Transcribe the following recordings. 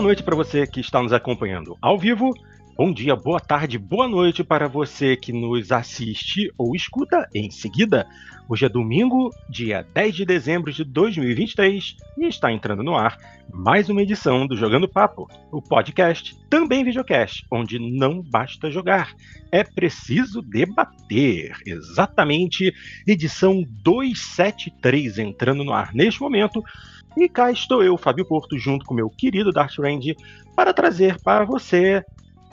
boa noite para você que está nos acompanhando ao vivo. Bom dia, boa tarde, boa noite para você que nos assiste ou escuta em seguida. Hoje é domingo, dia 10 de dezembro de 2023 e está entrando no ar mais uma edição do Jogando Papo, o podcast, também videocast, onde não basta jogar, é preciso debater. Exatamente, edição 273 entrando no ar neste momento. E cá estou eu, Fábio Porto, junto com meu querido Darth Range, para trazer para você,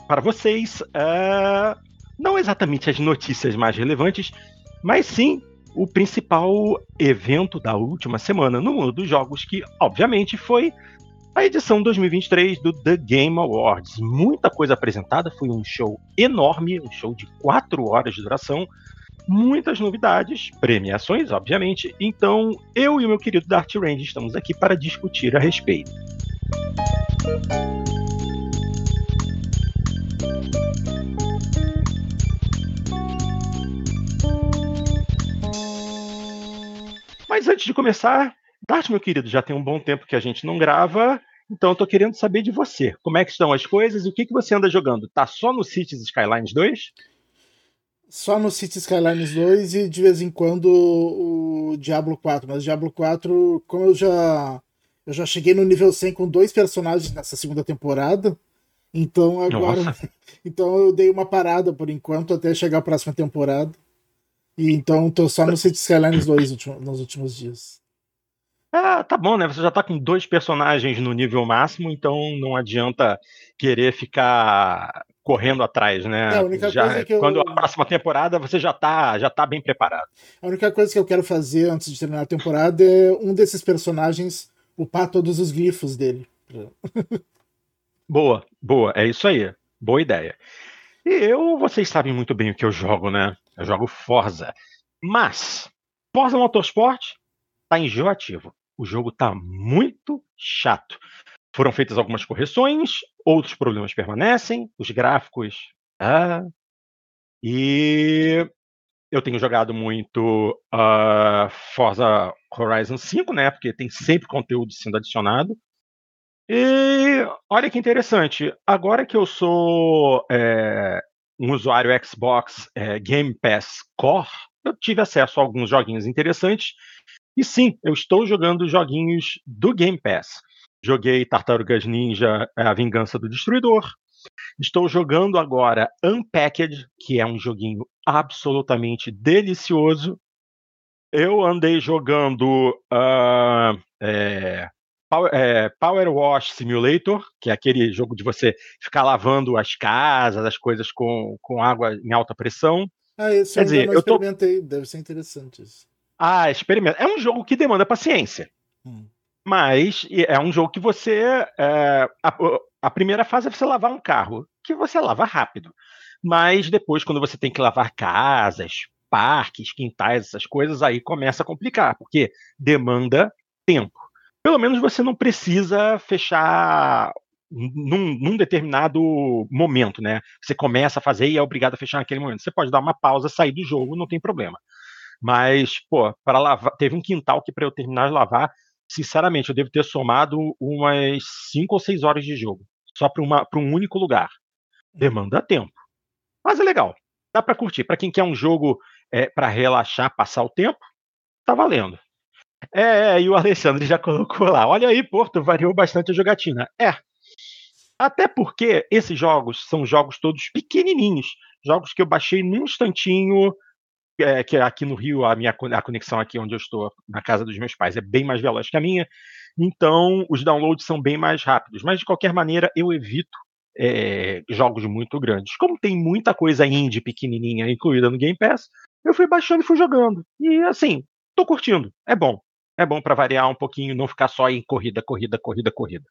para vocês, uh, não exatamente as notícias mais relevantes, mas sim o principal evento da última semana no mundo dos jogos, que obviamente foi a edição 2023 do The Game Awards. Muita coisa apresentada, foi um show enorme, um show de quatro horas de duração, muitas novidades, premiações, obviamente. Então, eu e o meu querido Dart Range estamos aqui para discutir a respeito. Mas antes de começar, Dart, meu querido, já tem um bom tempo que a gente não grava, então eu tô querendo saber de você. Como é que estão as coisas e o que, que você anda jogando? Tá só no Cities Skylines 2? Só no Cities Skylines 2 e de vez em quando o Diablo 4. Mas Diablo 4, como eu já eu já cheguei no nível 100 com dois personagens nessa segunda temporada, então agora então eu dei uma parada por enquanto até chegar a próxima temporada. E então tô só no Cities Skylines 2 nos últimos dias. Ah, tá bom, né? Você já tá com dois personagens no nível máximo, então não adianta querer ficar correndo atrás, né? É, a única já, coisa que eu... Quando a próxima temporada você já tá, já tá bem preparado. A única coisa que eu quero fazer antes de terminar a temporada é um desses personagens upar todos os glifos dele. boa, boa, é isso aí. Boa ideia. E eu, vocês sabem muito bem o que eu jogo, né? Eu jogo Forza. Mas, Forza Motorsport tá enjoativo. O jogo tá muito chato. Foram feitas algumas correções, outros problemas permanecem, os gráficos. Ah, e eu tenho jogado muito uh, Forza Horizon 5, né? Porque tem sempre conteúdo sendo adicionado. E olha que interessante, agora que eu sou é, um usuário Xbox é, Game Pass Core, eu tive acesso a alguns joguinhos interessantes. E sim, eu estou jogando joguinhos do Game Pass. Joguei Tartarugas Ninja A Vingança do Destruidor. Estou jogando agora Unpacked, que é um joguinho absolutamente delicioso. Eu andei jogando uh, é, Power, é, Power Wash Simulator, que é aquele jogo de você ficar lavando as casas, as coisas com, com água em alta pressão. Ah, esse Quer eu dizer, eu experimentei, tô... deve ser interessante isso. Ah, experimenta. É um jogo que demanda paciência. Hum. Mas é um jogo que você. É, a, a, primeira fase é você lavar um carro, que você lava rápido. Mas depois, quando você tem que lavar casas, parques, quintais, essas coisas, aí começa a complicar, porque demanda tempo pelo menos você não precisa fechar num, num, determinado momento, né? Você começa a fazer e é obrigado a fechar naquele momento. Você pode dar uma pausa, sair do jogo, não tem problema. Mas, pô, para lavar, teve um quintal que para eu terminar de lavar, sinceramente, eu devo ter somado umas 5 ou 6 horas de jogo, só para um único lugar. Demanda tempo. Mas é legal. Dá para curtir. Para quem quer um jogo é, para relaxar, passar o tempo, tá valendo. É, é, e o Alexandre já colocou lá. Olha aí, Porto, variou bastante a jogatina. É. Até porque esses jogos são jogos todos pequenininhos. Jogos que eu baixei num instantinho. É, que aqui no Rio, a minha a conexão aqui onde eu estou, na casa dos meus pais, é bem mais veloz que a minha. Então, os downloads são bem mais rápidos. Mas, de qualquer maneira, eu evito é, jogos muito grandes. Como tem muita coisa indie pequenininha incluída no Game Pass, eu fui baixando e fui jogando. E, assim, tô curtindo. É bom. É bom para variar um pouquinho, não ficar só em corrida, corrida, corrida, corrida.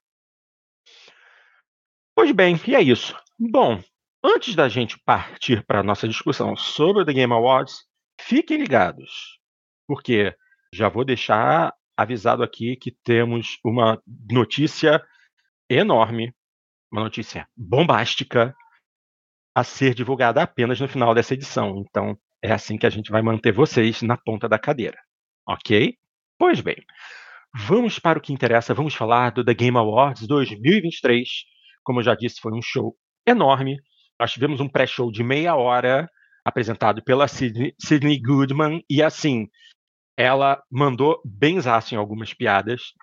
Pois bem, e é isso. Bom, antes da gente partir para a nossa discussão sobre o The Game Awards, fiquem ligados, porque já vou deixar avisado aqui que temos uma notícia enorme, uma notícia bombástica a ser divulgada apenas no final dessa edição. Então, é assim que a gente vai manter vocês na ponta da cadeira. Ok? Pois bem, vamos para o que interessa, vamos falar do The Game Awards 2023. Como eu já disse, foi um show enorme. Nós tivemos um pré-show de meia hora apresentado pela Sidney Goodman e assim, ela mandou benzaço em algumas piadas.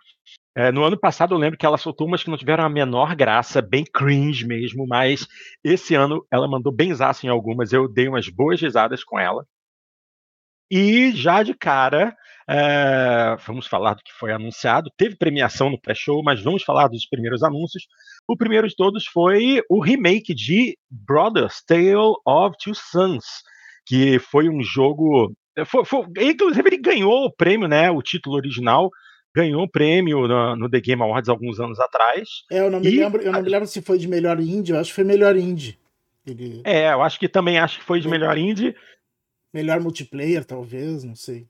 É, no ano passado eu lembro que ela soltou umas que não tiveram a menor graça, bem cringe mesmo, mas esse ano ela mandou benzaço em algumas, eu dei umas boas risadas com ela. E já de cara, é, vamos falar do que foi anunciado. Teve premiação no pré-show, mas vamos falar dos primeiros anúncios. O primeiro de todos foi o remake de Brothers Tale of Two Sons, que foi um jogo. Foi, foi, inclusive, ele ganhou o prêmio, né? O título original ganhou o prêmio no, no, The Game Awards alguns anos atrás. É, eu não me, e, lembro, eu não me lembro se foi de melhor indie, eu acho que foi melhor indie. Ele... É, eu acho que também acho que foi de melhor indie. Melhor multiplayer, talvez, não sei.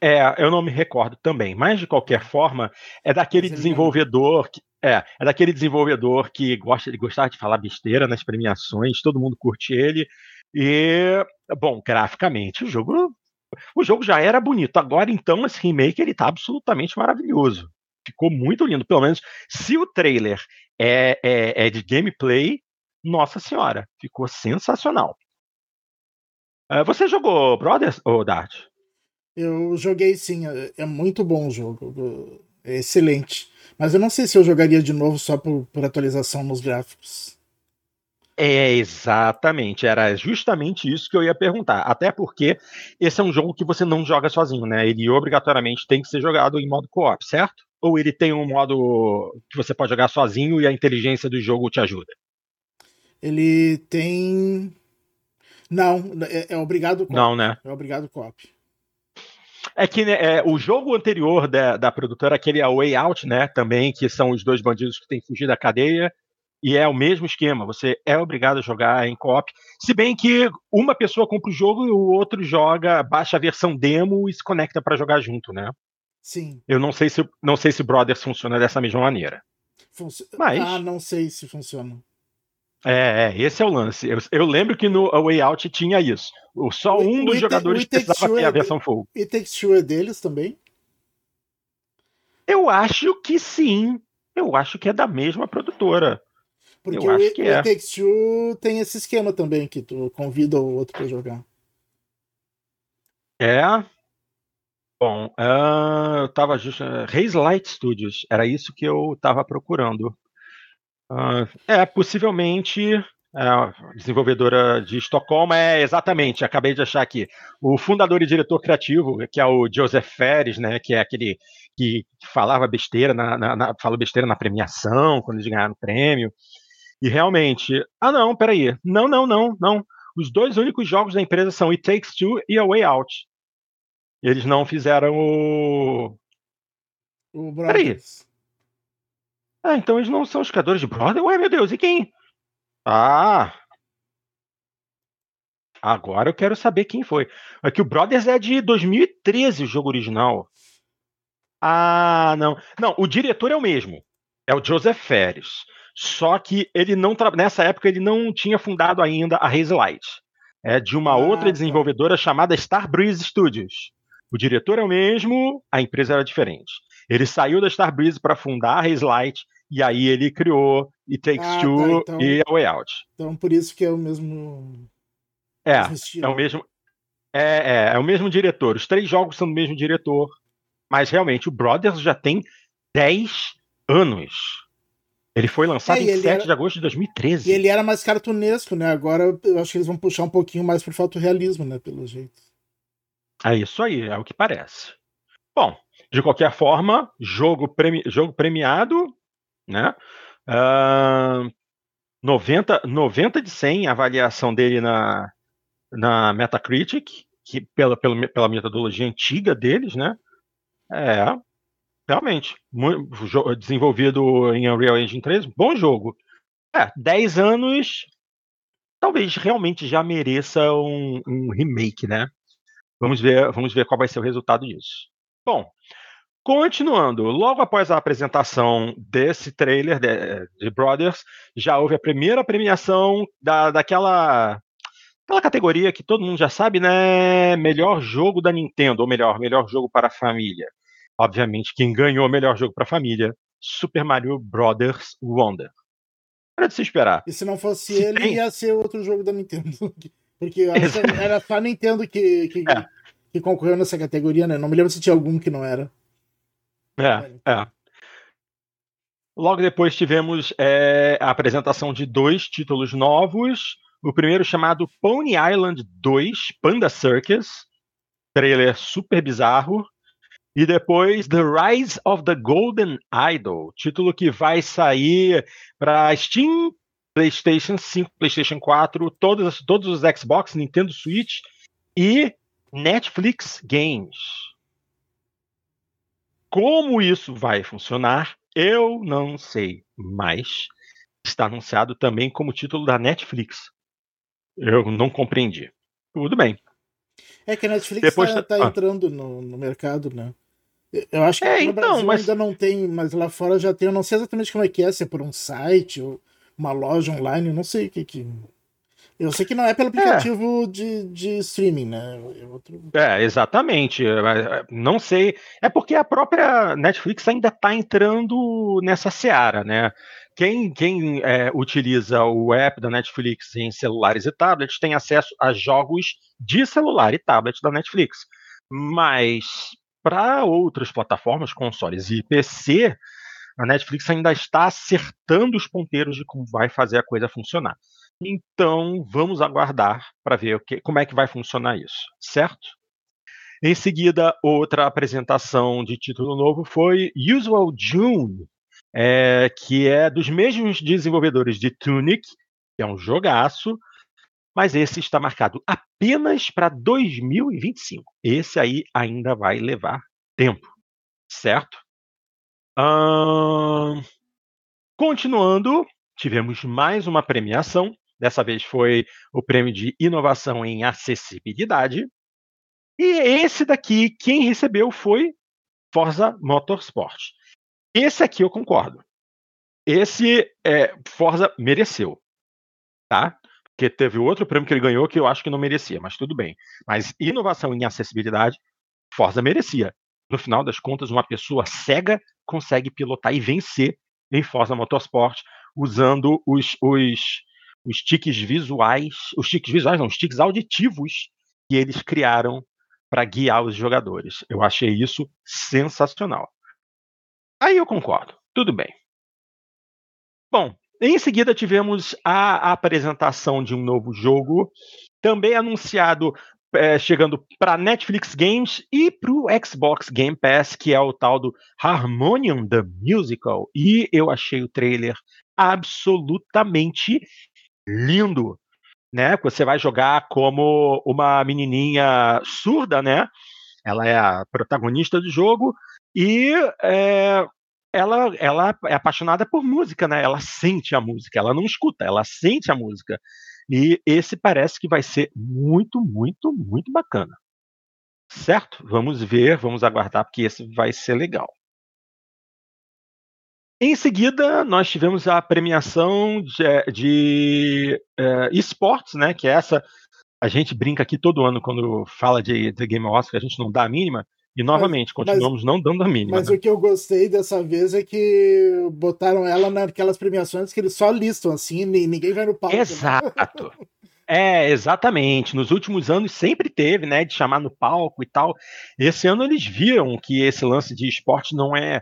É, eu não me recordo também, mas de qualquer forma, é daquele desenvolvedor que. É, é daquele desenvolvedor que gosta de gostar de falar besteira nas premiações, todo mundo curte ele. E, bom, graficamente, o jogo. O jogo já era bonito. Agora, então, esse remake ele tá absolutamente maravilhoso. Ficou muito lindo. Pelo menos, se o trailer é, é, é de gameplay, nossa senhora, ficou sensacional. Uh, você jogou Brothers ou Dart? Eu joguei sim, é, é muito bom o jogo, é excelente. Mas eu não sei se eu jogaria de novo só por, por atualização nos gráficos. É, exatamente. Era justamente isso que eu ia perguntar. Até porque esse é um jogo que você não joga sozinho, né? Ele obrigatoriamente tem que ser jogado em modo co-op, certo? Ou ele tem um modo que você pode jogar sozinho e a inteligência do jogo te ajuda? Ele tem. Não, é, é obrigado co-op. Não, né? É obrigado co-op. É que né, é, o jogo anterior da, da produtora, aquele é o Way Out, né? Também, que são os dois bandidos que têm fugido da cadeia. E é o mesmo esquema, você é obrigado a jogar em co-op. Se bem que uma pessoa compra o jogo e o outro joga, baixa a versão demo e se conecta para jogar junto, né? Sim. Eu não sei se não sei se Brothers funciona dessa mesma maneira. Func... Mas... Ah, não sei se funciona. É, é, esse é o lance. Eu, eu, lembro que no Way Out tinha isso. Só um o, dos o jogadores precisava ter a versão full. E Takes Two é deles também? Eu acho que sim. Eu acho que é da mesma produtora. Porque eu acho que o é. Takes Two tem esse esquema também, que tu convida o outro para jogar. É. Bom, uh, eu tava justo. Uh, Haze Light Studios, era isso que eu tava procurando. Uh, é, possivelmente é, desenvolvedora de Estocolmo, é exatamente, acabei de achar aqui. O fundador e diretor criativo, que é o Joseph Ferris, né, que é aquele que falava besteira, na, na, na, falou besteira na premiação, quando eles ganharam o prêmio. E realmente, ah não, peraí, não, não, não, não. Os dois únicos jogos da empresa são It Takes Two e A Way Out. Eles não fizeram o. O Brothers. Peraí. Ah, então eles não são os criadores de Brother? Ué, meu Deus, e quem? Ah! Agora eu quero saber quem foi. Aqui o Brothers é de 2013, o jogo original. Ah, não. Não, o diretor é o mesmo. É o Joseph Ferris. Só que ele não nessa época ele não tinha fundado ainda a Haze Light. É de uma ah, outra tá. desenvolvedora chamada Starbreeze Studios. O diretor é o mesmo, a empresa era diferente. Ele saiu da Starbreeze para fundar a Haze Light e aí ele criou It Takes ah, Two tá, então, e A Way Out. Então por isso que é o mesmo. É, é o mesmo. É, é, é, o mesmo diretor. Os três jogos são do mesmo diretor. Mas realmente, o Brothers já tem 10 anos. Ele foi lançado é, em 7 era... de agosto de 2013. E ele era mais cartunesco, né? Agora eu acho que eles vão puxar um pouquinho mais pro fotorrealismo, né? Pelo jeito. É isso aí, é o que parece. Bom, de qualquer forma, jogo, premi... jogo premiado né? Uh, 90, 90 de 100 a avaliação dele na, na Metacritic, que pela, pela, pela metodologia antiga deles, né? É, realmente, muito, desenvolvido em Unreal Engine 3, bom jogo. É, 10 anos, talvez realmente já mereça um, um remake, né? Vamos ver, vamos ver qual vai ser o resultado disso. Bom, Continuando, logo após a apresentação desse trailer de, de, Brothers, já houve a primeira premiação da, daquela aquela categoria que todo mundo já sabe, né? Melhor jogo da Nintendo, ou melhor, melhor jogo para a família. obviamente, quem ganhou o melhor jogo para família, Super Mario Brothers Wonder. Era de se esperar. E se não fosse se ele, tem... ia ser outro jogo da Nintendo. Porque era só a Nintendo que, que, é. que, concorreu nessa categoria, né? Não me lembro se tinha algum que não era. É, é. Logo depois tivemos é, a apresentação de dois títulos novos. O primeiro chamado Pony Island 2 Panda Circus, trailer super bizarro. E depois The Rise of the Golden Idol, título que vai sair para Steam, PlayStation 5, PlayStation 4, todos, todos os Xbox, Nintendo Switch e Netflix Games. Como isso vai funcionar, eu não sei, mas está anunciado também como título da Netflix. Eu não compreendi. Tudo bem. É que a Netflix está tá ah. entrando no, no, mercado, né? Eu acho que é, no então, Brasil mas... ainda não tem, mas lá fora já tem. Eu não sei exatamente como é que é, se é por um site ou uma loja online, eu não sei o que que. Eu sei que não é pelo é. aplicativo é. De, de streaming, né? É, outro... é, exatamente. É, não sei. É porque a própria Netflix ainda está entrando nessa seara, né? Quem, quem é, utiliza o app da Netflix em celulares e tablets tem acesso a jogos de celular e tablet da Netflix. Mas para outras plataformas, consoles e PC, a Netflix ainda está acertando os ponteiros de como vai fazer a coisa funcionar. Então, vamos aguardar para ver que, como é que vai funcionar isso, certo? Em seguida, outra apresentação de título novo foi Usual June, é, que é dos mesmos desenvolvedores de Tunic, que é um jogaço, mas esse está marcado apenas para 2025. Esse aí ainda vai levar tempo, certo? Continuando, tivemos mais uma premiação Dessa vez foi o prêmio de inovação em acessibilidade. E esse daqui, quem recebeu foi Forza Motorsport. Esse aqui eu concordo. Esse é, Forza mereceu, tá? Porque teve outro prêmio que ele ganhou que eu acho que não merecia, mas tudo bem. Mas inovação em acessibilidade, Forza merecia. No final das contas, uma pessoa cega consegue pilotar e vencer em Forza Motorsport usando os, os os tiques visuais, os tiques visuais não, os tiques auditivos que eles criaram para guiar os jogadores. Eu achei isso sensacional. Aí eu concordo, tudo bem. Bom, em seguida tivemos a apresentação de um novo jogo, também anunciado é, chegando para Netflix Games e para o Xbox Game Pass, que é o tal do Harmonium the Musical. E eu achei o trailer absolutamente lindo, né? Você vai jogar como uma menininha surda, né? Ela é a protagonista do jogo e é, ela, ela é apaixonada por música, né? Ela sente a música, ela não escuta, ela sente a música. E esse parece que vai ser muito, muito, muito bacana. Certo? Vamos ver, vamos aguardar, porque esse vai ser legal. Em seguida, nós tivemos a premiação de, de uh, esportes, né? Que é essa. A gente brinca aqui todo ano quando fala de, de Game Awards, que a gente não dá a mínima. E novamente, mas, continuamos mas, não dando a mínima. Mas né? o que eu gostei dessa vez é que botaram ela naquelas premiações que eles só listam assim, ninguém vai no palco. Né? Exato. Né? É, exatamente. Nos últimos anos sempre teve, né, de chamar no palco e tal. Esse ano eles viram que esse lance de esporte não é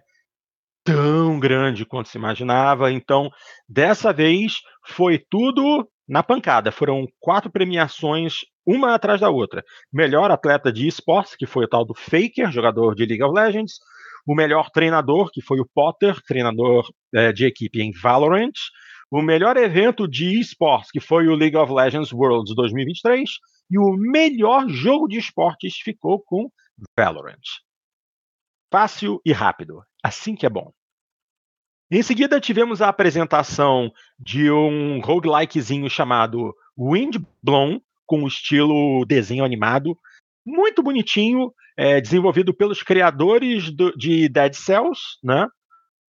tão grande quanto se imaginava. Então, dessa vez foi tudo na pancada. Foram quatro premiações, uma atrás da outra. Melhor atleta de esportes, que foi o tal do Faker, jogador de League of Legends. O melhor treinador, que foi o Potter, treinador é, de equipe em Valorant. O melhor evento de esportes, que foi o League of Legends Worlds 2023. E o melhor jogo de esportes ficou com Valorant. Fácil e rápido. Assim que é bom. Em seguida, tivemos a apresentação de um roguelikezinho chamado Windblown, com estilo desenho animado, muito bonitinho, é, desenvolvido pelos criadores do, de Dead Cells, né?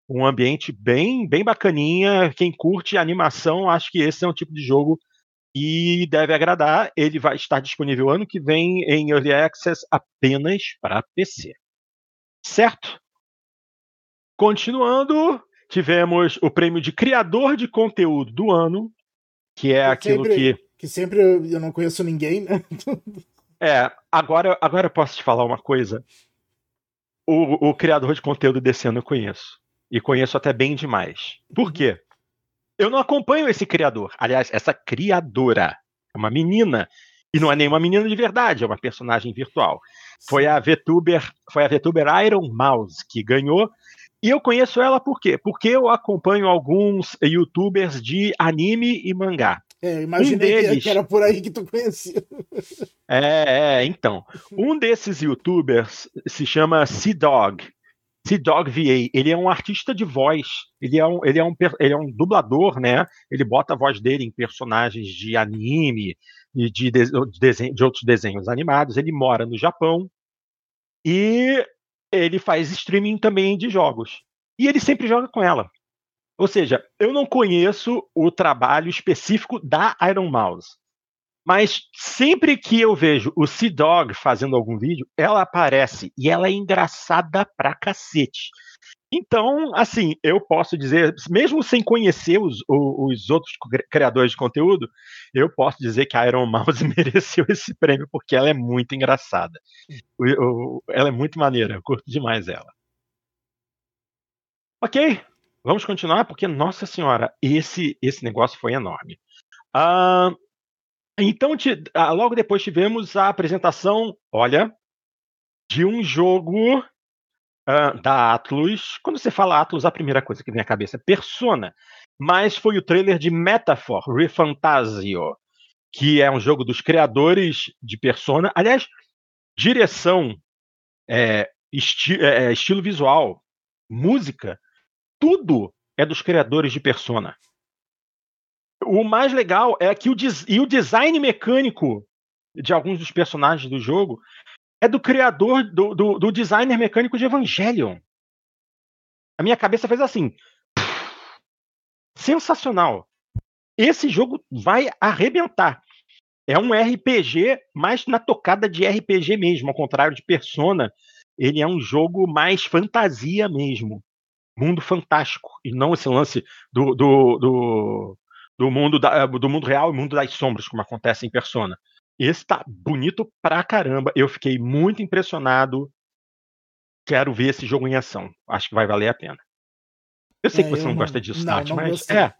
Um ambiente bem, bem bacaninha. Quem curte animação, acho que esse é um tipo de jogo que deve agradar. Ele vai estar disponível ano que vem em Early Access apenas para PC. Certo? Continuando, tivemos o prêmio de criador de conteúdo do ano, que é aquilo sempre, que. Que sempre eu não conheço ninguém, né? é, agora, agora eu posso te falar uma coisa. O, o criador de conteúdo desse ano eu conheço. E conheço até bem demais. Por quê? Eu não acompanho esse criador. Aliás, essa criadora. É uma menina. E não é nenhuma menina de verdade, é uma personagem virtual. Foi a VTuber, foi a VTuber Iron Mouse que ganhou. E eu conheço ela por quê? Porque eu acompanho alguns youtubers de anime e mangá. É, imaginei um deles... que era por aí que tu conhecia. É, é, então. Um desses youtubers se chama C-Dog. C-Dog VA. Ele é um artista de voz. Ele é um, ele, é um, ele é um dublador, né? Ele bota a voz dele em personagens de anime e de, de, de, de outros desenhos animados. Ele mora no Japão. E ele faz streaming também de jogos. E ele sempre joga com ela. Ou seja, eu não conheço o trabalho específico da Iron Mouse. Mas sempre que eu vejo o Sea Dog fazendo algum vídeo, ela aparece e ela é engraçada pra cacete. Então, assim, eu posso dizer, mesmo sem conhecer os, os outros criadores de conteúdo, eu posso dizer que a Iron Mouse mereceu esse prêmio porque ela é muito engraçada. ela é muito maneira, eu curto demais ela. Ok, vamos continuar porque, nossa senhora, esse, esse negócio foi enorme. Uh, então, te, uh, logo depois tivemos a apresentação, olha, de um jogo uh, da Atlus. Quando você fala Atlus, a primeira coisa que vem à cabeça é Persona. Mas foi o trailer de Metaphor Refantasio, que é um jogo dos criadores de Persona. Aliás, direção, é, esti é, é estilo visual, música, tudo é dos criadores de Persona. O mais legal é que o, e o design mecânico de alguns dos personagens do jogo é do criador, do, do, do designer mecânico de Evangelion. A minha cabeça fez assim. Sensacional. Esse jogo vai arrebentar. É um RPG mais na tocada de RPG mesmo, ao contrário de Persona. Ele é um jogo mais fantasia mesmo. Mundo fantástico. E não esse lance do, do, do, do mundo, da, do mundo real e mundo das sombras, como acontece em Persona. Esse tá bonito pra caramba. Eu fiquei muito impressionado. Quero ver esse jogo em ação. Acho que vai valer a pena. Eu sei é, que você não, não, gosta disso, não, Tati, não mas é.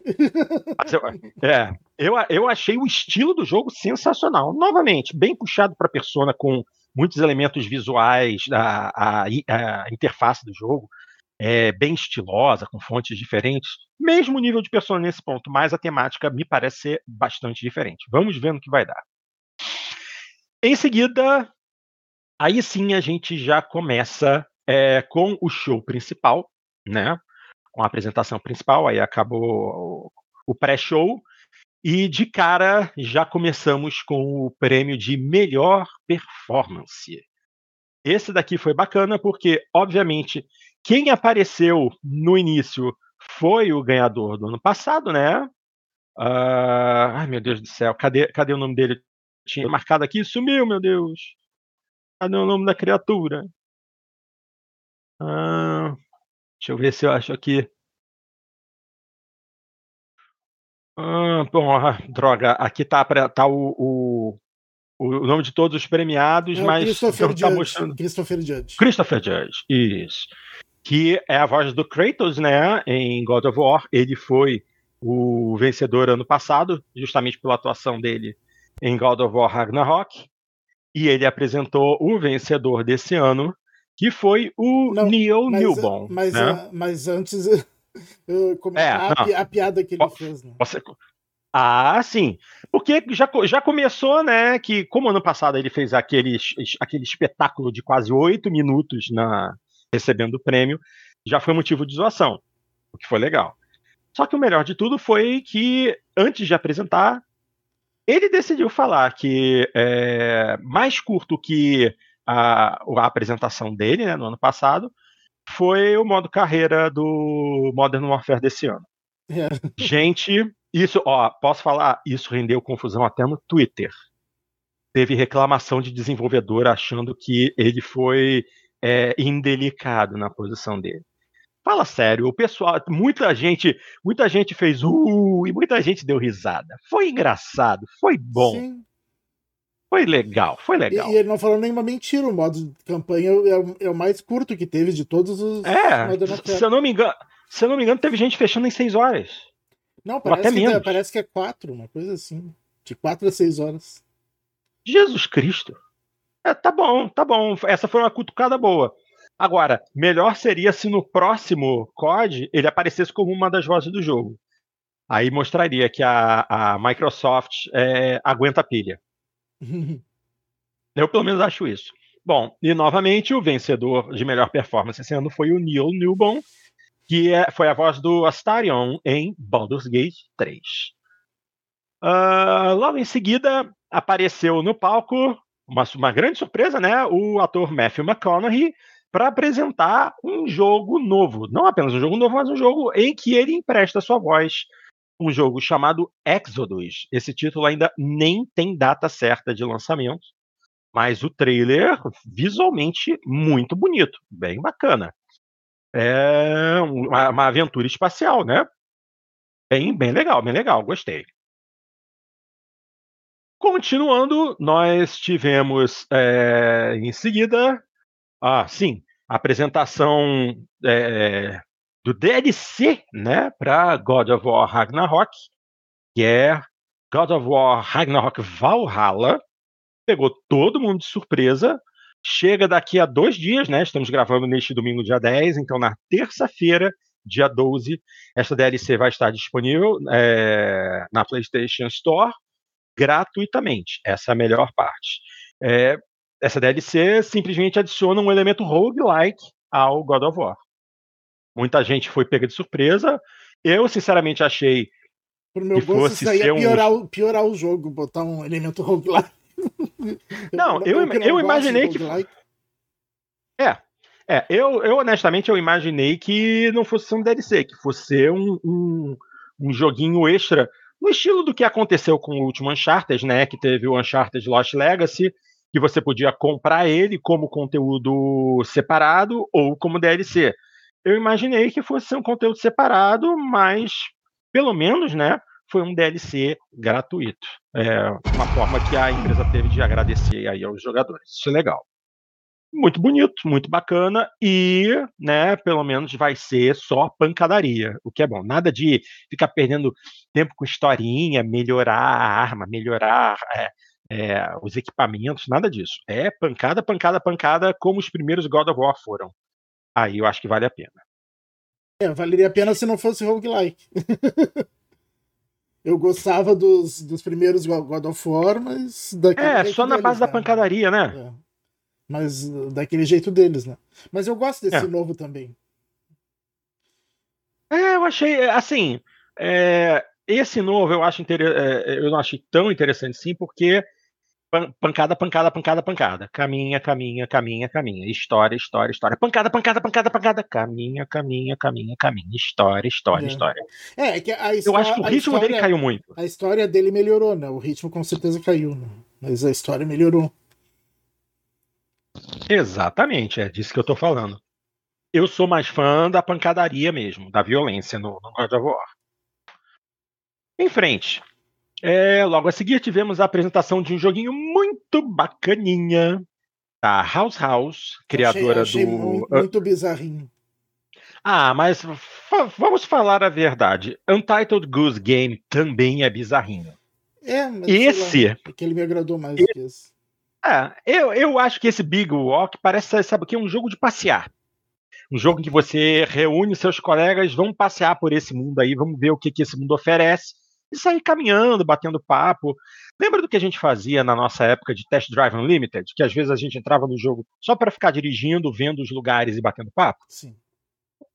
mas eu, é. Eu, eu achei o estilo do jogo sensacional. Novamente, bem puxado para persona, com muitos elementos visuais, a, a, a interface do jogo é bem estilosa, com fontes diferentes. Mesmo nível de persona nesse ponto, mas a temática me parece ser bastante diferente. Vamos ver no que vai dar. Em seguida, aí sim a gente já começa é, com o show principal, né? Com a apresentação principal, aí acabou o pré-show. E de cara já começamos com o prêmio de melhor performance. Esse daqui foi bacana porque, obviamente, quem apareceu no início foi o ganhador do ano passado, né? Uh, ai meu Deus do céu, cadê, cadê o nome dele? Tinha marcado aqui sumiu, meu Deus. Cadê o nome da criatura? Ah, deixa eu ver se eu acho aqui. Ah, bom, ah, droga, aqui tá, pra, tá o, o, o, nome de todos os premiados, é mas Christopher não tá Judge. mostrando. Christopher Judge. Christopher Judge, isso. Que é a voz do Kratos, né, em God of War. Ele foi o vencedor ano passado, justamente pela atuação dele em God of War Ragnarok, e ele apresentou o vencedor desse ano, que foi o não, Neil mas, Newborn. Mas, né? mas antes, é, a, a, piada que ele fez. Né? Você... Ah, sim. Porque já, já começou, né? Que como ano passado ele fez aquele, aquele espetáculo de quase oito minutos na recebendo o prêmio, já foi motivo de zoação, o que foi legal. Só que o melhor de tudo foi que, antes de apresentar, ele decidiu falar que é, mais curto que a, a apresentação dele, né, no ano passado, foi o modo carreira do Modern Warfare desse ano. É. Gente, isso, ó, posso falar, isso rendeu confusão até no Twitter. Teve reclamação de desenvolvedor achando que ele foi é, indelicado na posição dele. Fala sério, o pessoal, muita gente, muita gente fez uh e muita gente deu risada. Foi engraçado, foi bom. Sim. Foi legal, foi legal. E, e, ele não falou nenhuma mentira, o modo de campanha é, é, o mais curto que teve de todos os. É, se eu não me engano, se eu não me engano, teve gente fechando em seis horas. Não, parece, que, é, parece que é quatro, uma coisa assim. De quatro a seis horas. Jesus Cristo. É, tá bom, tá bom. Essa foi uma cutucada boa. Agora, melhor seria se no próximo COD ele aparecesse como uma das vozes do jogo. Aí mostraria que a, a Microsoft é, aguenta a pilha. Eu pelo menos acho isso. Bom, e novamente o vencedor de melhor performance esse ano foi o Neil Newbon, que é, foi a voz do Astarion em Baldur's Gate 3. Uh, ah, logo em seguida apareceu no palco uma, uma grande surpresa, né? O ator Matthew McConaughey para apresentar um jogo novo. Não apenas um jogo novo, mas um jogo em que ele empresta sua voz. Um jogo chamado Exodus. Esse título ainda nem tem data certa de lançamento, mas o trailer visualmente muito bonito, bem bacana. É uma, uma aventura espacial, né? Bem, bem legal, bem legal, gostei. Continuando, nós tivemos é, em seguida ah, sim. Apresentação é, do DLC, né, para God of War Ragnarok, que é God of War Ragnarok Valhalla. Pegou todo mundo de surpresa. Chega daqui a dois dias, né? Estamos gravando neste domingo, dia 10, então na terça-feira, dia 12, essa DLC vai estar disponível é, na PlayStation Store gratuitamente. Essa é a melhor parte. É, essa DLC simplesmente adiciona um elemento roguelike ao God of War. Muita gente foi pega de surpresa. Eu, sinceramente, achei Pro meu que gosto, fosse isso ser um... piorar, o, piorar o jogo, botar um elemento roguelike. Não, eu, eu, eu imaginei que. É. É, eu, eu honestamente eu imaginei que não fosse ser um DLC, que fosse ser um, um, um joguinho extra, no estilo do que aconteceu com o último Uncharted, né? Que teve o Uncharted Lost Legacy, que você podia comprar ele como conteúdo separado ou como DLC. Eu imaginei que fosse um conteúdo separado, mas pelo menos, né, foi um DLC gratuito. É uma forma que a empresa teve de agradecer aí aos jogadores. Isso é legal. Muito bonito, muito bacana e, né, pelo menos vai ser só pancadaria, o que é bom. Nada de ficar perdendo tempo com historinha, melhorar a arma, melhorar é, é, os equipamentos, nada disso. É pancada, pancada, pancada, como os primeiros God of War foram. Aí eu acho que vale a pena. É, valeria a pena se não fosse roguelike. eu gostava dos, dos primeiros God of War, mas É, só na deles, base né? da pancadaria, né? É. Mas daquele jeito deles, né? Mas eu gosto desse é. novo também. É, eu achei, assim, é, esse novo eu acho inter... Eu não achei tão interessante sim, porque pancada, pancada, pancada, pancada. Caminha, caminha, caminha, caminha. História, história, história. Pancada, pancada, pancada, pancada. Caminha, caminha, caminha, caminha. História, história, é. história. É, é que a história, Eu acho que o ritmo história, dele caiu muito. A história dele melhorou, né? O ritmo com certeza caiu, né? Mas a história melhorou. Exatamente, é disso que eu tô falando. Eu sou mais fã da pancadaria mesmo, da violência no, no God of War. Em frente. É, logo a seguir tivemos a apresentação de um joguinho muito bacaninha da House House, criadora achei, achei do. Muito, muito bizarrinho. Ah, mas vamos falar a verdade. Untitled Goose Game também é bizarrinho. É, mas esse. Lá, porque ele me agradou mais esse, que esse. É, eu, eu acho que esse Big Walk parece, sabe o que? Um jogo de passear. Um jogo em que você reúne seus colegas, vamos passear por esse mundo aí, vamos ver o que, que esse mundo oferece e sair caminhando, batendo papo. Lembra do que a gente fazia na nossa época de Test Drive Unlimited? Que às vezes a gente entrava no jogo só para ficar dirigindo, vendo os lugares e batendo papo? Sim.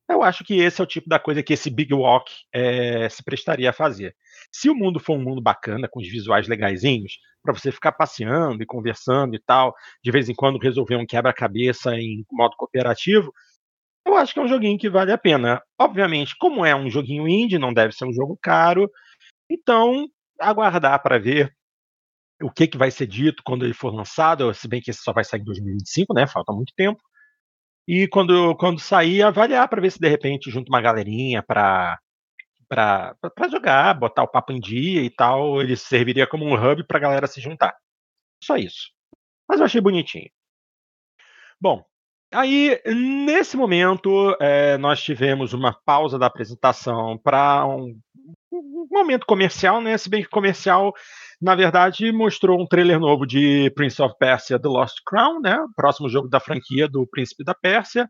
Eu acho que esse é o tipo da coisa que esse Big Walk é, se prestaria a fazer. Se o mundo for um mundo bacana, com os visuais legaisinhos, para você ficar passeando e conversando e tal, de vez em quando resolver um quebra-cabeça em modo cooperativo, eu acho que é um joguinho que vale a pena. Obviamente, como é um joguinho indie, não deve ser um jogo caro, então, aguardar para ver o que, que vai ser dito quando ele for lançado, se bem que esse só vai sair em 2025, né? Falta muito tempo. e quando, quando sair, avaliar para ver se de repente junto uma galerinha para para jogar, botar o papo em dia e tal, ele serviria como um hub para a galera se juntar. Só isso. Mas eu achei bonitinho. Bom, aí nesse momento é, nós tivemos uma pausa da apresentação para um, momento comercial, né? Se bem que comercial, na verdade, mostrou um trailer novo de Prince of Persia: The Lost Crown, né? Próximo jogo da franquia do Príncipe da Pérsia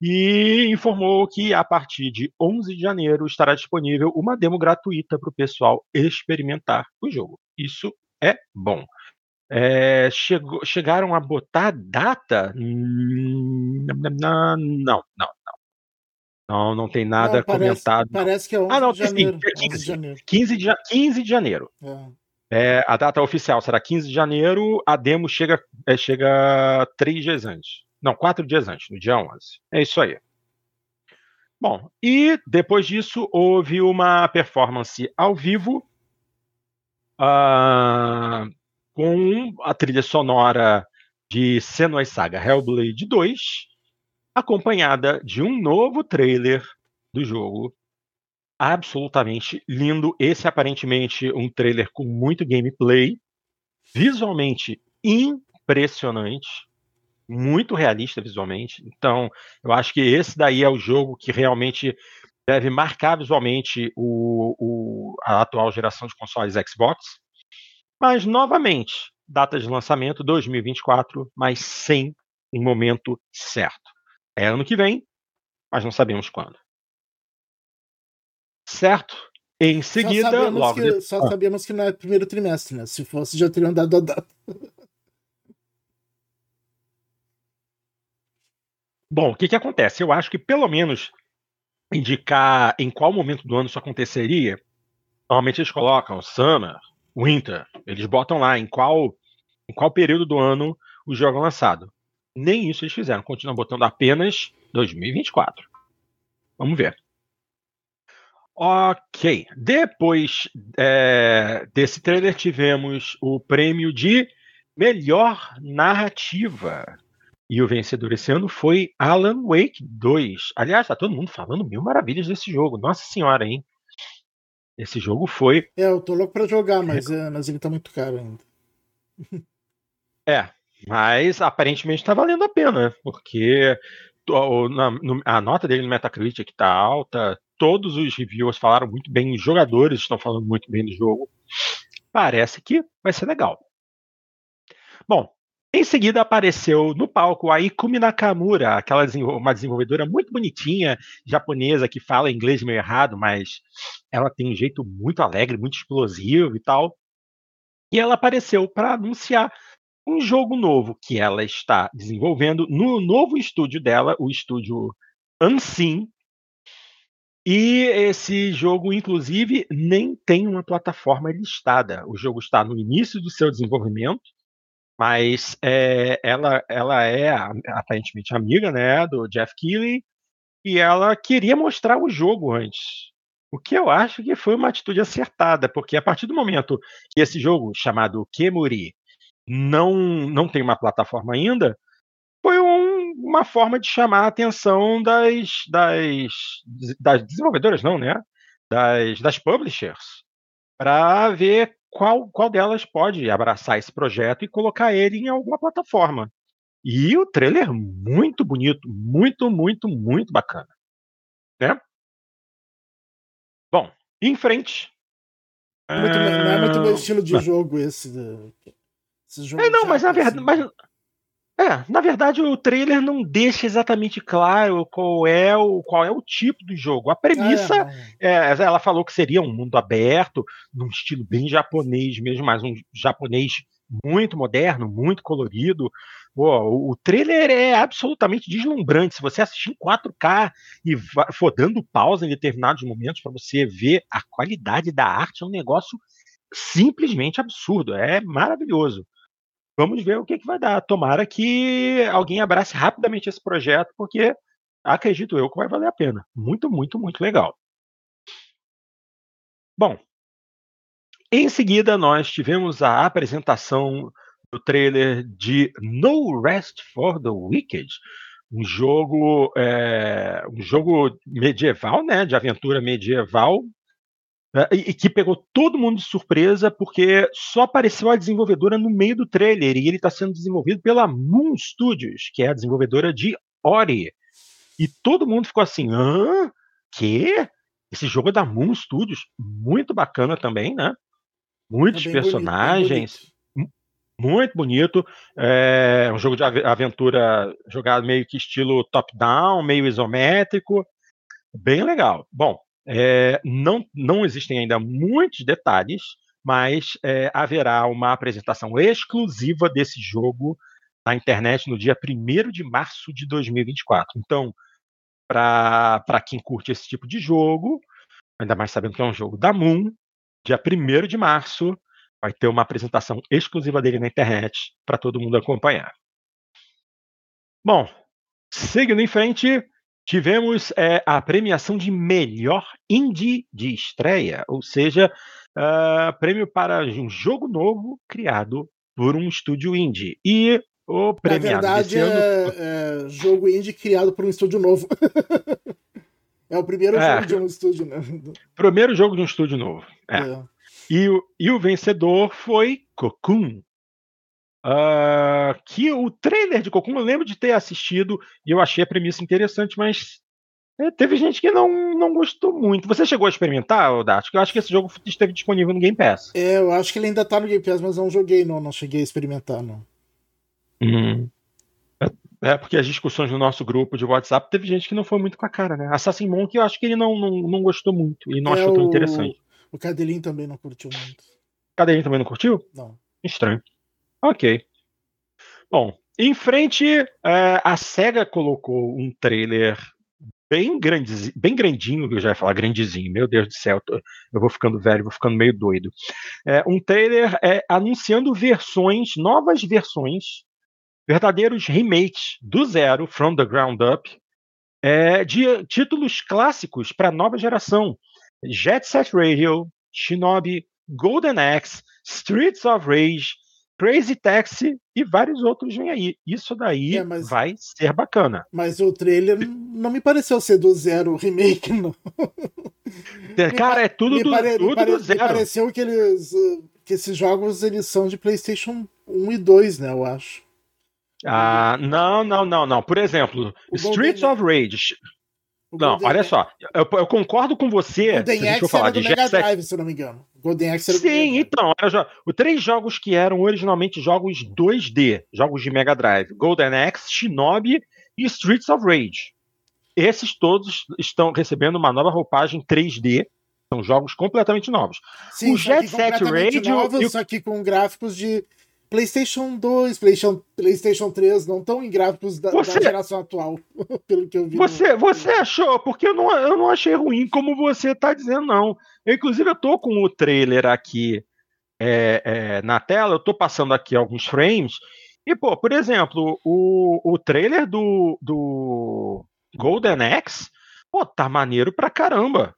e informou que a partir de 11 de janeiro estará disponível uma demo gratuita para o pessoal experimentar o jogo. Isso é bom. É, chegou, chegaram a botar data? Não, não, não. Não, tem nada não, parece, comentado. Parece que é 11 ah, não, de janeiro. Sim, 15, de janeiro. 15 de, 15 de janeiro. É. É, a data oficial será 15 de janeiro, a demo chega, é, chega três dias antes. Não, quatro dias antes, no dia 11. É isso aí. Bom, e depois disso houve uma performance ao vivo uh, com a trilha sonora de Senua Saga Hellblade 2, acompanhada de um novo trailer do jogo. Absolutamente lindo. Esse aparentemente um trailer com muito gameplay, visualmente impressionante muito realista visualmente. Então, eu acho que esse daí é o jogo que realmente deve marcar visualmente o, o, a atual geração de consoles Xbox. Mas, novamente, data de lançamento 2024, mas sem um momento certo. É ano que vem, mas não sabemos quando. Certo? Em seguida, só logo que. Só ah. sabíamos que não é primeiro trimestre, né? Se fosse, já teriam dado a data. Bom, o que, que acontece? Eu acho que pelo menos indicar em qual momento do ano isso aconteceria, normalmente eles colocam summer, winter, eles botam lá em qual, em qual período do ano o jogo é lançado. Nem isso eles fizeram, continuam botando apenas 2024. Vamos ver. Ok, depois é, desse trailer tivemos o prêmio de melhor narrativa. E o vencedor esse ano foi Alan Wake 2. Aliás, tá todo mundo falando mil maravilhas desse jogo. Nossa senhora, hein? Esse jogo foi. É, eu tô louco pra jogar, mas, é, mas ele tá muito caro ainda. É, mas aparentemente tá valendo a pena, porque a nota dele no Metacritic tá alta, todos os reviewers falaram muito bem, os jogadores estão falando muito bem do jogo. Parece que vai ser legal. Bom, em seguida apareceu no palco a Ikumi Nakamura, aquela uma desenvolvedora muito bonitinha, japonesa, que fala inglês meio errado, mas ela tem um jeito muito alegre, muito explosivo e tal. E ela apareceu para anunciar um jogo novo que ela está desenvolvendo no novo estúdio dela, o estúdio Unseen. E esse jogo, inclusive, nem tem uma plataforma listada. O jogo está no início do seu desenvolvimento mas é, ela, ela é aparentemente amiga né, do Jeff Keighley e ela queria mostrar o jogo antes. O que eu acho que foi uma atitude acertada, porque a partir do momento que esse jogo, chamado Kemuri, não, não tem uma plataforma ainda, foi um, uma forma de chamar a atenção das, das, das desenvolvedoras, não, né? Das, das publishers, para ver qual, qual delas pode abraçar esse projeto e colocar ele em alguma plataforma. E o trailer muito bonito, muito, muito, muito bacana. Né? Bom, em frente. Não é muito, não é muito meu estilo de jogo esse. Jogo é, não, mas na verdade. Assim. Mas, é, na verdade o trailer não deixa exatamente claro qual é o, qual é o tipo do jogo. A premissa, é, é, ela falou que seria um mundo aberto, num estilo bem japonês mesmo, mas um japonês muito moderno, muito colorido. Pô, o, o trailer é absolutamente deslumbrante. Se você assistir em 4K e for dando pausa em determinados momentos para você ver a qualidade da arte, é um negócio simplesmente absurdo. É maravilhoso. Vamos ver o que, que vai dar. Tomara que alguém abrace rapidamente esse projeto, porque acredito eu que vai valer a pena. Muito, muito, muito legal. Bom, em seguida nós tivemos a apresentação do trailer de No Rest for the Wicked, um jogo, é, um jogo medieval, né, de aventura medieval, e, e que pegou todo mundo de surpresa porque só apareceu a desenvolvedora no meio do trailer e ele está sendo desenvolvido pela Moon Studios, que é a desenvolvedora de Ori. E todo mundo ficou assim, hã? Que? Esse jogo é da Moon Studios, muito bacana também, né? Muitos é personagens, bonito, muito bonito. É um jogo de aventura jogado meio que estilo top-down, meio isométrico, bem legal. Bom, é, não, não existem ainda muitos detalhes, mas é, haverá uma apresentação exclusiva desse jogo na internet no dia 1 de março de 2024. Então, para quem curte esse tipo de jogo, ainda mais sabendo que é um jogo da Moon, dia 1 de março vai ter uma apresentação exclusiva dele na internet para todo mundo acompanhar. Bom, seguindo em frente, tivemos é, a premiação de melhor indie de estreia, ou seja, uh, prêmio para um jogo novo criado por um estúdio indie. E o premiado Na verdade, ano... é, é, jogo indie criado por um estúdio novo. é o primeiro é. jogo de um estúdio, né? Primeiro jogo de um estúdio novo. E, o, e o vencedor foi Cocoon, Uh, que o trailer de Cocoon eu lembro de ter assistido e eu achei a premissa interessante, mas é, teve gente que não, não gostou muito. Você chegou a experimentar, Dart? Eu acho que esse jogo esteve disponível no Game Pass. É, eu acho que ele ainda tá no Game Pass, mas não joguei, não. Não cheguei a experimentar, não. Uhum. É, é, porque as discussões no nosso grupo de WhatsApp teve gente que não foi muito com a cara, né? Assassin Monk eu acho que ele não, não, não gostou muito e não é, achou tão interessante. O Cadelin também não curtiu muito. Cadelin também não curtiu? Não. Estranho. Ok. Bom, em frente, é, a SEGA colocou um trailer bem, grande, bem grandinho, eu já ia falar grandezinho, meu Deus do céu, eu vou ficando velho, vou ficando meio doido. É, um trailer é, anunciando versões, novas versões, verdadeiros remakes do zero, from the ground up, é, de títulos clássicos para nova geração. Jet Set Radio, Shinobi, Golden Axe, Streets of Rage, Crazy Taxi e vários outros vêm aí. Isso daí é, mas, vai ser bacana. Mas o trailer não me pareceu ser do zero remake, não. Cara, é tudo, do, pare, tudo pare, do zero. Me pareceu que, eles, que esses jogos eles são de PlayStation 1 e 2, né? Eu acho. Ah, não, não, não, não. Por exemplo, o Streets Golden... of Rage. Não, olha só, eu, eu, concordo com você. Golden se Axe falar, era do de Mega Drive, se eu não me engano. Golden Axe era Sim, então, os três jogos que eram originalmente jogos 2D, jogos de Mega Drive, Golden Axe, Shinobi e Streets of Rage. Esses todos estão recebendo uma nova roupagem 3D, são jogos completamente novos. Sim, o Jet Set Radio. Novos, e... Só que com gráficos de PlayStation 2, PlayStation, PlayStation 3 não estão em gráficos da, você, da, geração atual, pelo que eu vi. Você, no... você achou? Porque eu não, eu não achei ruim como você está dizendo, não. Eu, inclusive, eu tô com o trailer aqui é, é, na tela, eu tô passando aqui alguns frames. E, pô, por exemplo, o, o trailer do, do Golden Axe, pô, tá maneiro pra caramba.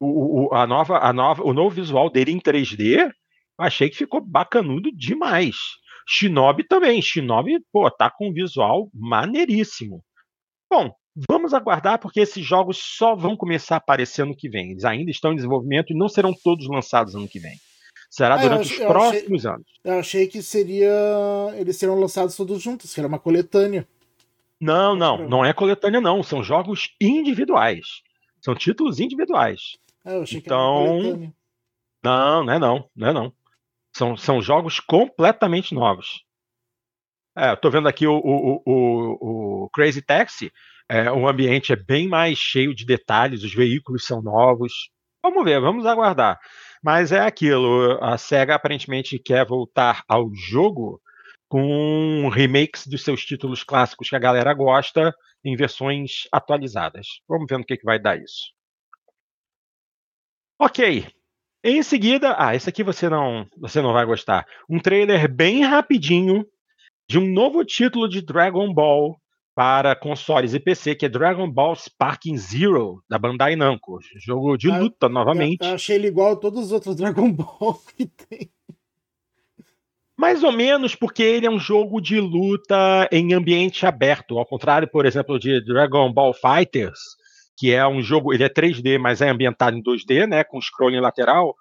O, o, a nova, a nova, o novo visual dele em 3D achei que ficou bacanudo demais. Shinobi também. Shinobi, pô, tá com um visual maneiríssimo. Bom, vamos aguardar porque esses jogos só vão começar a aparecer ano que vem. Eles ainda estão em desenvolvimento e não serão todos lançados ano que vem. Será ah, durante os próximos achei, anos. Eu achei que seria. Eles serão lançados todos juntos, que era uma coletânea. Não, não, não é coletânea, não. São jogos individuais. São títulos individuais. Ah, eu achei então... que era uma então, coletânea. Não, não é não, não é não. São, são jogos completamente novos. É, tô vendo aqui o, o, o, o Crazy Taxi. É, o ambiente é bem mais cheio de detalhes, os veículos são novos. Vamos ver, vamos aguardar. Mas é aquilo, a SEGA aparentemente quer voltar ao jogo com remakes dos seus títulos clássicos que a galera gosta em versões atualizadas. Vamos ver no que, que vai dar isso. Ok, em seguida, ah, esse aqui você não, você não vai gostar. Um trailer bem rapidinho de um novo título de Dragon Ball para consoles e PC, que é Dragon Ball Sparking Zero, da Bandai Namco. Jogo de ah, luta, novamente. Eu, eu achei ele igual a todos os outros Dragon Ball que tem. Mais ou menos porque ele é um jogo de luta em ambiente aberto, ao contrário, por exemplo, de Dragon Ball Fighters, que é um jogo, ele é 3D, mas é ambientado em 2D, né, com scrolling lateral.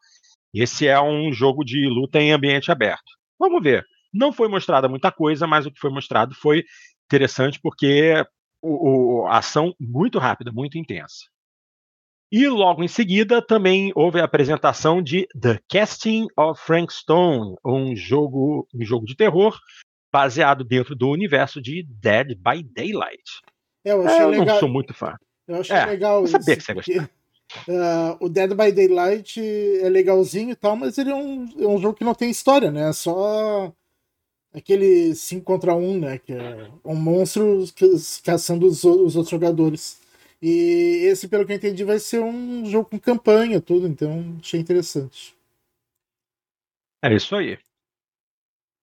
Esse é um jogo de luta em ambiente aberto. Vamos ver. Não foi mostrada muita coisa, mas o que foi mostrado foi interessante porque o, o, a ação muito rápida, muito intensa. E logo em seguida também houve a apresentação de The Casting of Frank Stone, um jogo, um jogo de terror baseado dentro do universo de Dead by Daylight. É, eu, achei é, eu legal. não sou muito fã. Eu achei é, legal eu sabia isso, que você porque, uh, o Dead by Daylight é legalzinho e tal, mas ele é um, é um jogo que não tem história, né? É só aquele 5 contra 1, um, né? Que é um monstro caçando os, os outros jogadores. E esse, pelo que eu entendi, vai ser um jogo com campanha, tudo, então achei interessante. É isso aí.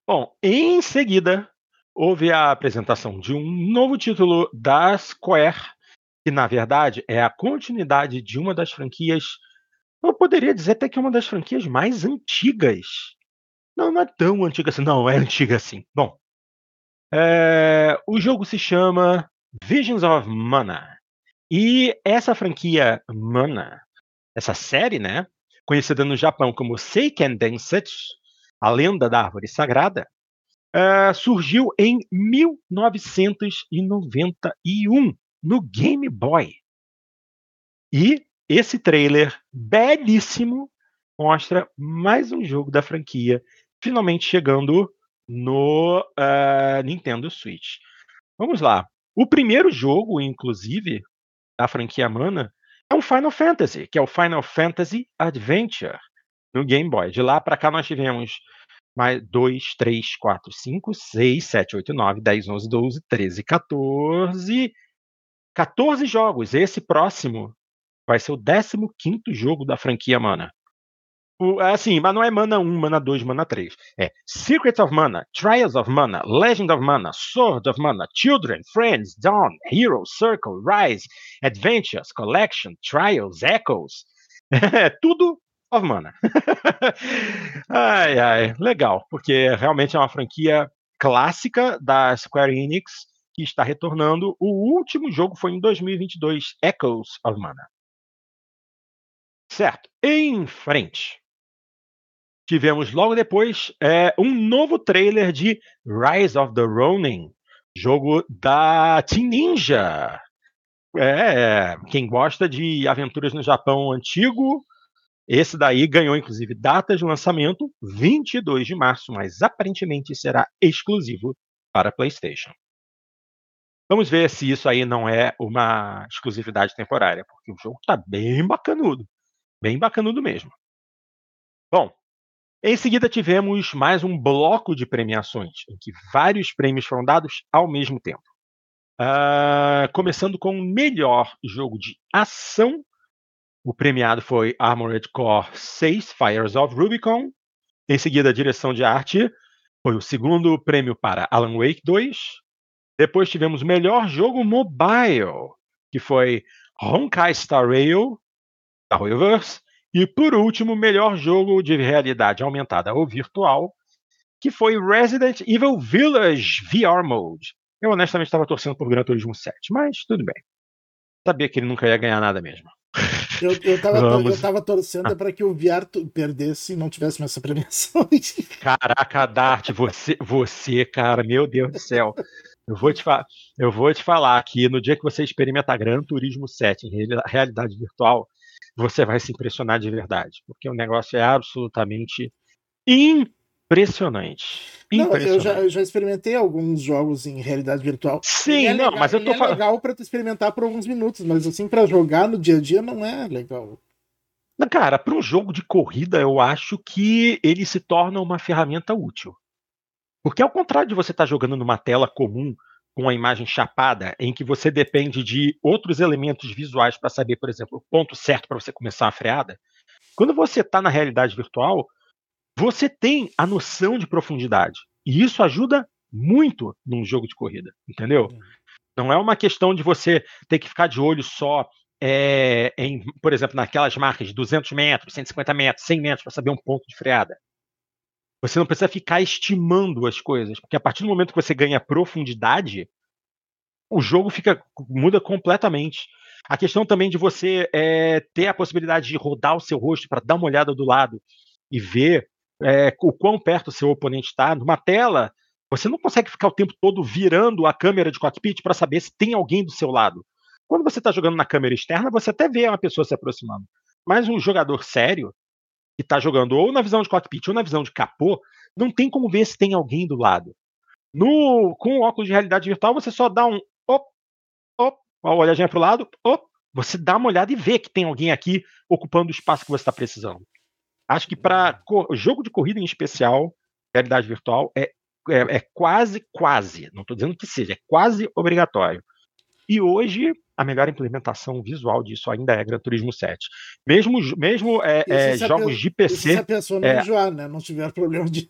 Bom, em seguida, houve a apresentação de um novo título da Square, que na verdade é a continuidade de uma das franquias. Eu poderia dizer até que é uma das franquias mais antigas. Não, não é tão antiga assim. Não, é antiga assim. Bom, é... o jogo se chama Visions of Mana. E essa franquia Mana, essa série, né, conhecida no Japão como Seiken Densetsu, a lenda da árvore sagrada, uh, surgiu em 1991 no Game Boy. E esse trailer belíssimo mostra mais um jogo da franquia finalmente chegando no uh, Nintendo Switch. Vamos lá. O primeiro jogo, inclusive, da franquia Mana é um Final Fantasy, que é o Final Fantasy Adventure no Game Boy. De lá para cá nós tivemos mais 2, 3, 4, 5, 6, 7, 8, 9, 10, 11, 12, 13, 14. 14 jogos. Esse próximo vai ser o 15 jogo da franquia Mana. O, assim, mas não é Mana 1, Mana 2, Mana 3. É Secrets of Mana, Trials of Mana, Legend of Mana, Sword of Mana, Children, Friends, Dawn, Hero, Circle, Rise, Adventures, Collection, Trials, Echoes. É tudo of Mana. ai, ai, legal, porque realmente é uma franquia clássica da Square Enix que está retornando. O último jogo foi em 2022, Echoes of Mana. Certo. Em frente tivemos logo depois é, um novo trailer de Rise of the Ronin, jogo da Team Ninja. É, quem gosta de aventuras no Japão antigo, esse daí ganhou inclusive data de lançamento 22 de março, mas aparentemente será exclusivo para PlayStation. Vamos ver se isso aí não é uma exclusividade temporária, porque o jogo está bem bacanudo, bem bacanudo mesmo. Bom, em seguida, tivemos mais um bloco de premiações, em que vários prêmios foram dados ao mesmo tempo. Uh, começando com o melhor jogo de ação. O premiado foi Armored Core 6 Fires of Rubicon. Em seguida, direção de arte foi o segundo prêmio para Alan Wake 2. Depois tivemos o melhor jogo mobile, que foi Honkai Star Rail, da Royalverse. E por último, melhor jogo de realidade aumentada ou virtual, que foi Resident Evil Village VR Mode. Eu honestamente estava torcendo por Gran Turismo 7, mas tudo bem. Sabia que ele nunca ia ganhar nada mesmo. Eu, eu, tava, eu tava torcendo ah. para que o VR perdesse e não tivesse mais essa premiação. Caraca, Dart, você, você, cara, meu Deus do céu. Eu vou, te eu vou te falar que no dia que você experimentar Gran Turismo 7 em realidade virtual, você vai se impressionar de verdade, porque o negócio é absolutamente impressionante. Não, eu, já, eu já experimentei alguns jogos em realidade virtual. Sim, é não, legal, mas eu tô é falando. É legal para experimentar por alguns minutos, mas assim, para jogar no dia a dia não é legal. Cara, para um jogo de corrida, eu acho que ele se torna uma ferramenta útil. Porque ao contrário de você estar tá jogando numa tela comum com a imagem chapada, em que você depende de outros elementos visuais para saber, por exemplo, o ponto certo para você começar a freada, quando você está na realidade virtual, você tem a noção de profundidade. E isso ajuda muito num jogo de corrida, entendeu? Não é uma questão de você ter que ficar de olho só é, em, por exemplo, naquelas marcas de 200 metros, 150 metros, 100 metros para saber um ponto de freada. Você não precisa ficar estimando as coisas, porque a partir do momento que você ganha profundidade, o jogo fica muda completamente. A questão também de você é, ter a possibilidade de rodar o seu rosto para dar uma olhada do lado e ver é, o quão perto o seu oponente está. Numa tela, você não consegue ficar o tempo todo virando a câmera de cockpit para saber se tem alguém do seu lado. Quando você está jogando na câmera externa, você até vê uma pessoa se aproximando. Mas um jogador sério, que está jogando ou na visão de cockpit ou na visão de capô, não tem como ver se tem alguém do lado. No, com o óculos de realidade virtual, você só dá um op, op, uma olhadinha para o lado, op, você dá uma olhada e vê que tem alguém aqui ocupando o espaço que você está precisando. Acho que para jogo de corrida em especial, realidade virtual é, é, é quase, quase, não estou dizendo que seja, é quase obrigatório. E hoje, a melhor implementação visual disso ainda é Gran Turismo 7. Mesmo, mesmo é, é, jogos de PC. Se a pessoa não é... enjoar, né? Não tiver problema de.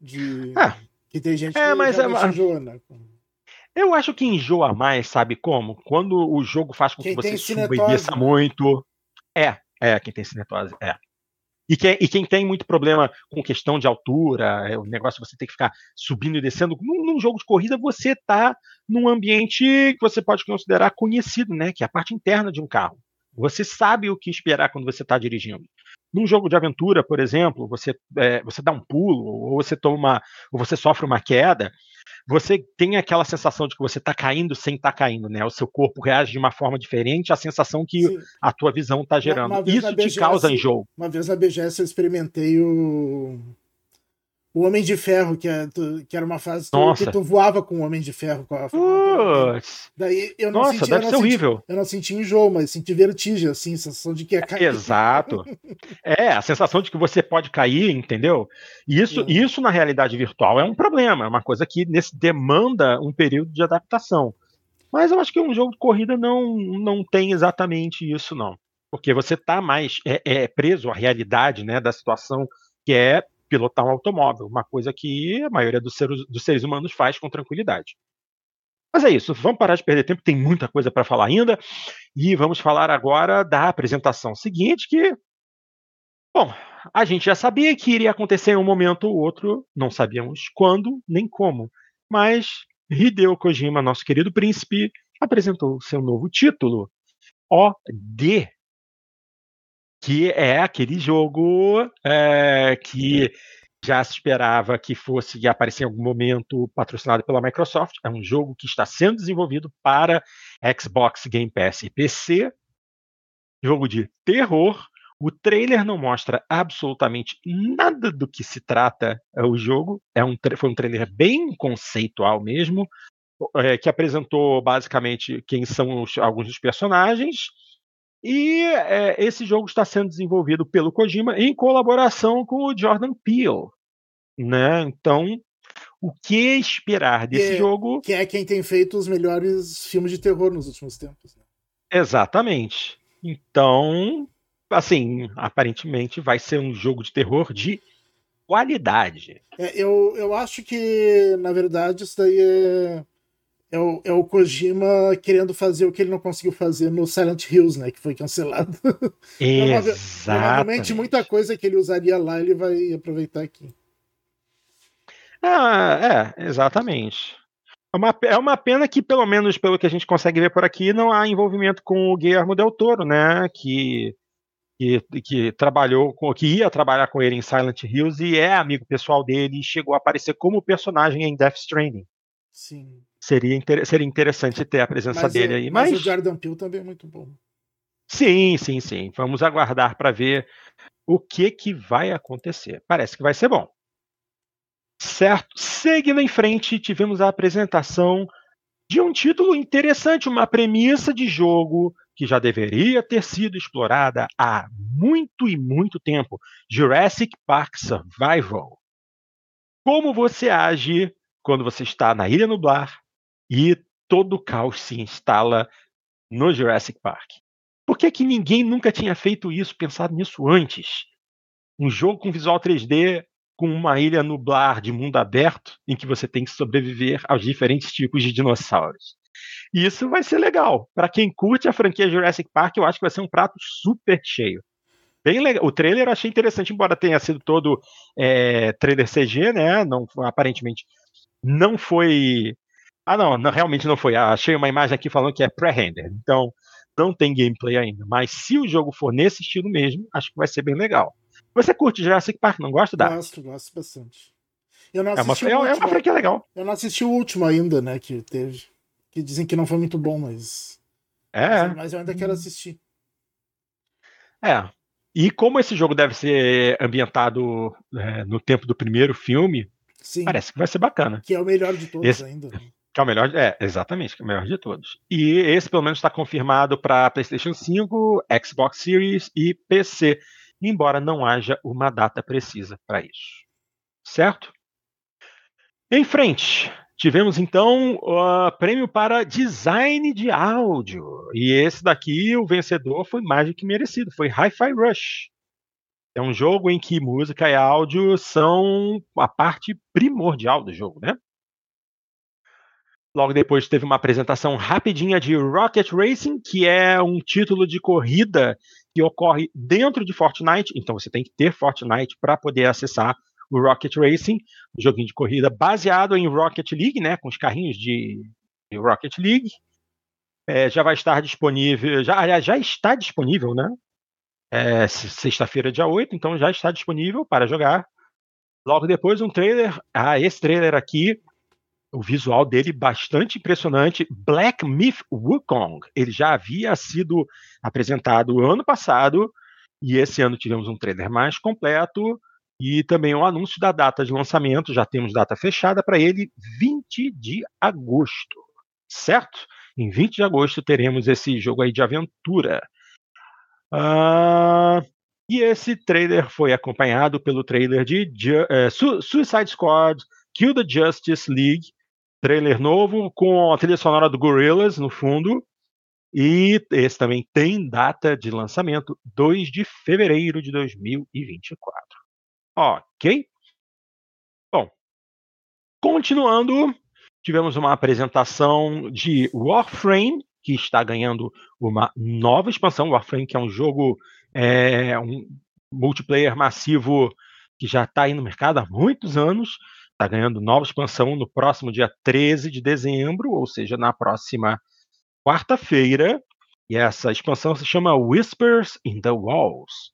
de... Ah, que tem gente é, que mas é, enjoa, né? Eu acho que enjoa mais, sabe como? Quando o jogo faz com quem que você suba e desça muito. É, é, quem tem cinetose, é. E quem, e quem tem muito problema com questão de altura, é, o negócio de você ter que ficar subindo e descendo, num, num, jogo de corrida você está num ambiente que você pode considerar conhecido, né? Que é a parte interna de um carro. Você sabe o que esperar quando você está dirigindo. Num jogo de aventura, por exemplo, você, é, você dá um pulo, ou você toma ou você sofre uma queda, você tem aquela sensação de que você está caindo sem estar tá caindo, né? O seu corpo reage de uma forma diferente à sensação que Sim. a tua visão está gerando. Uma, uma Isso te BGS, causa enjoo. Uma vez na BGS eu experimentei o o Homem de Ferro, que, é, que era uma fase Nossa. que tu voava com o Homem de Ferro. Com a Daí eu não Nossa, senti, deve eu ser senti, horrível. Eu não senti enjoo, mas senti vertigem, assim, sensação de que ia cair. Exato. é, a sensação de que você pode cair, entendeu? Isso, é. isso na realidade virtual é um problema, é uma coisa que nesse, demanda um período de adaptação. Mas eu acho que um jogo de corrida não, não tem exatamente isso, não. Porque você está mais é, é preso à realidade né, da situação que é pilotar um automóvel, uma coisa que a maioria dos seres, dos seres humanos faz com tranquilidade. Mas é isso, vamos parar de perder tempo, tem muita coisa para falar ainda, e vamos falar agora da apresentação seguinte, que, bom, a gente já sabia que iria acontecer em um momento ou outro, não sabíamos quando nem como, mas Hideo Kojima, nosso querido príncipe, apresentou seu novo título, OD, que é aquele jogo é, que já se esperava que fosse aparecer em algum momento patrocinado pela Microsoft. É um jogo que está sendo desenvolvido para Xbox Game Pass e PC. Jogo de terror. O trailer não mostra absolutamente nada do que se trata é, o jogo. É um, foi um trailer bem conceitual mesmo, é, que apresentou basicamente quem são os, alguns dos personagens e é, esse jogo está sendo desenvolvido pelo Kojima em colaboração com o Jordan Peele. Né? Então, o que esperar desse que, jogo? Que é quem tem feito os melhores filmes de terror nos últimos tempos. Né? Exatamente. Então, assim, aparentemente vai ser um jogo de terror de qualidade. É, eu, eu acho que, na verdade, isso daí é é o, é o Kojima querendo fazer o que ele não conseguiu fazer no Silent Hills, né? Que foi cancelado. Provavelmente muita coisa que ele usaria lá ele vai aproveitar aqui. Ah, é, exatamente. É uma, é uma pena que, pelo menos pelo que a gente consegue ver por aqui, não há envolvimento com o Guillermo Del Toro, né? Que, que, que trabalhou com, que ia trabalhar com ele em Silent Hills e é amigo pessoal dele e chegou a aparecer como personagem em Death Stranding. Sim. Seria, inter seria interessante ter a presença mas dele aí. Mas, mas o Jordan Peele também é muito bom. Sim, sim, sim. Vamos aguardar para ver o que, que vai acontecer. Parece que vai ser bom. Certo. Seguindo em frente, tivemos a apresentação de um título interessante, uma premissa de jogo que já deveria ter sido explorada há muito e muito tempo: Jurassic Park Survival. Como você age quando você está na Ilha Nublar e todo o caos se instala no Jurassic Park. Por que, que ninguém nunca tinha feito isso, pensado nisso antes? Um jogo com visual 3D, com uma ilha nublar de mundo aberto, em que você tem que sobreviver aos diferentes tipos de dinossauros. E isso vai ser legal. Para quem curte a franquia Jurassic Park, eu acho que vai ser um prato super cheio. bem legal. O trailer eu achei interessante, embora tenha sido todo é, trailer CG, né? Não, aparentemente não foi. Ah, não, não, realmente não foi. Ah, achei uma imagem aqui falando que é pré-render. Então, não tem gameplay ainda. Mas se o jogo for nesse estilo mesmo, acho que vai ser bem legal. Você curte Jurassic Park, não gosta da? Gosto, gosto bastante. Eu não assisti é uma, é, é uma franquia legal. Eu não assisti o último ainda, né, que teve. Que dizem que não foi muito bom, mas. É. Mas, eu ainda quero assistir. É. E como esse jogo deve ser ambientado é, no tempo do primeiro filme, Sim. parece que vai ser bacana. Que é o melhor de todos esse... ainda. Né? Que é o melhor, é, exatamente, que é o melhor de todos. E esse, pelo menos, está confirmado para PlayStation 5, Xbox Series e PC, embora não haja uma data precisa para isso. Certo? Em frente, tivemos então o prêmio para design de áudio. E esse daqui, o vencedor, foi mais do que merecido, foi Hi-Fi Rush. É um jogo em que música e áudio são a parte primordial do jogo, né? Logo depois teve uma apresentação rapidinha de Rocket Racing, que é um título de corrida que ocorre dentro de Fortnite. Então você tem que ter Fortnite para poder acessar o Rocket Racing, um joguinho de corrida baseado em Rocket League, né, com os carrinhos de, Rocket League. É, já vai estar disponível, já, já está disponível, né? É, Sexta-feira, dia 8, então já está disponível para jogar. Logo depois, um trailer. Ah, esse trailer aqui o visual dele bastante impressionante. Black Myth Wukong, ele já havia sido apresentado ano passado e esse ano tivemos um trailer mais completo e também o um anúncio da data de lançamento, já temos data fechada para ele, 20 de agosto, certo? Em 20 de agosto teremos esse jogo aí de aventura. Uh, e esse trailer foi acompanhado pelo trailer de uh, Suicide Squad Kill the Justice League, trailer novo com a trilha sonora do Gorillaz no fundo. E esse também tem data de lançamento 2 de fevereiro de 2024. Ok? Bom, continuando, tivemos uma apresentação de Warframe, que está ganhando uma nova expansão. Warframe, que é um jogo, é, um multiplayer massivo que já está aí no mercado há muitos anos está ganhando nova expansão no próximo dia 13 de dezembro, ou seja, na próxima quarta-feira. E essa expansão se chama Whispers in the Walls.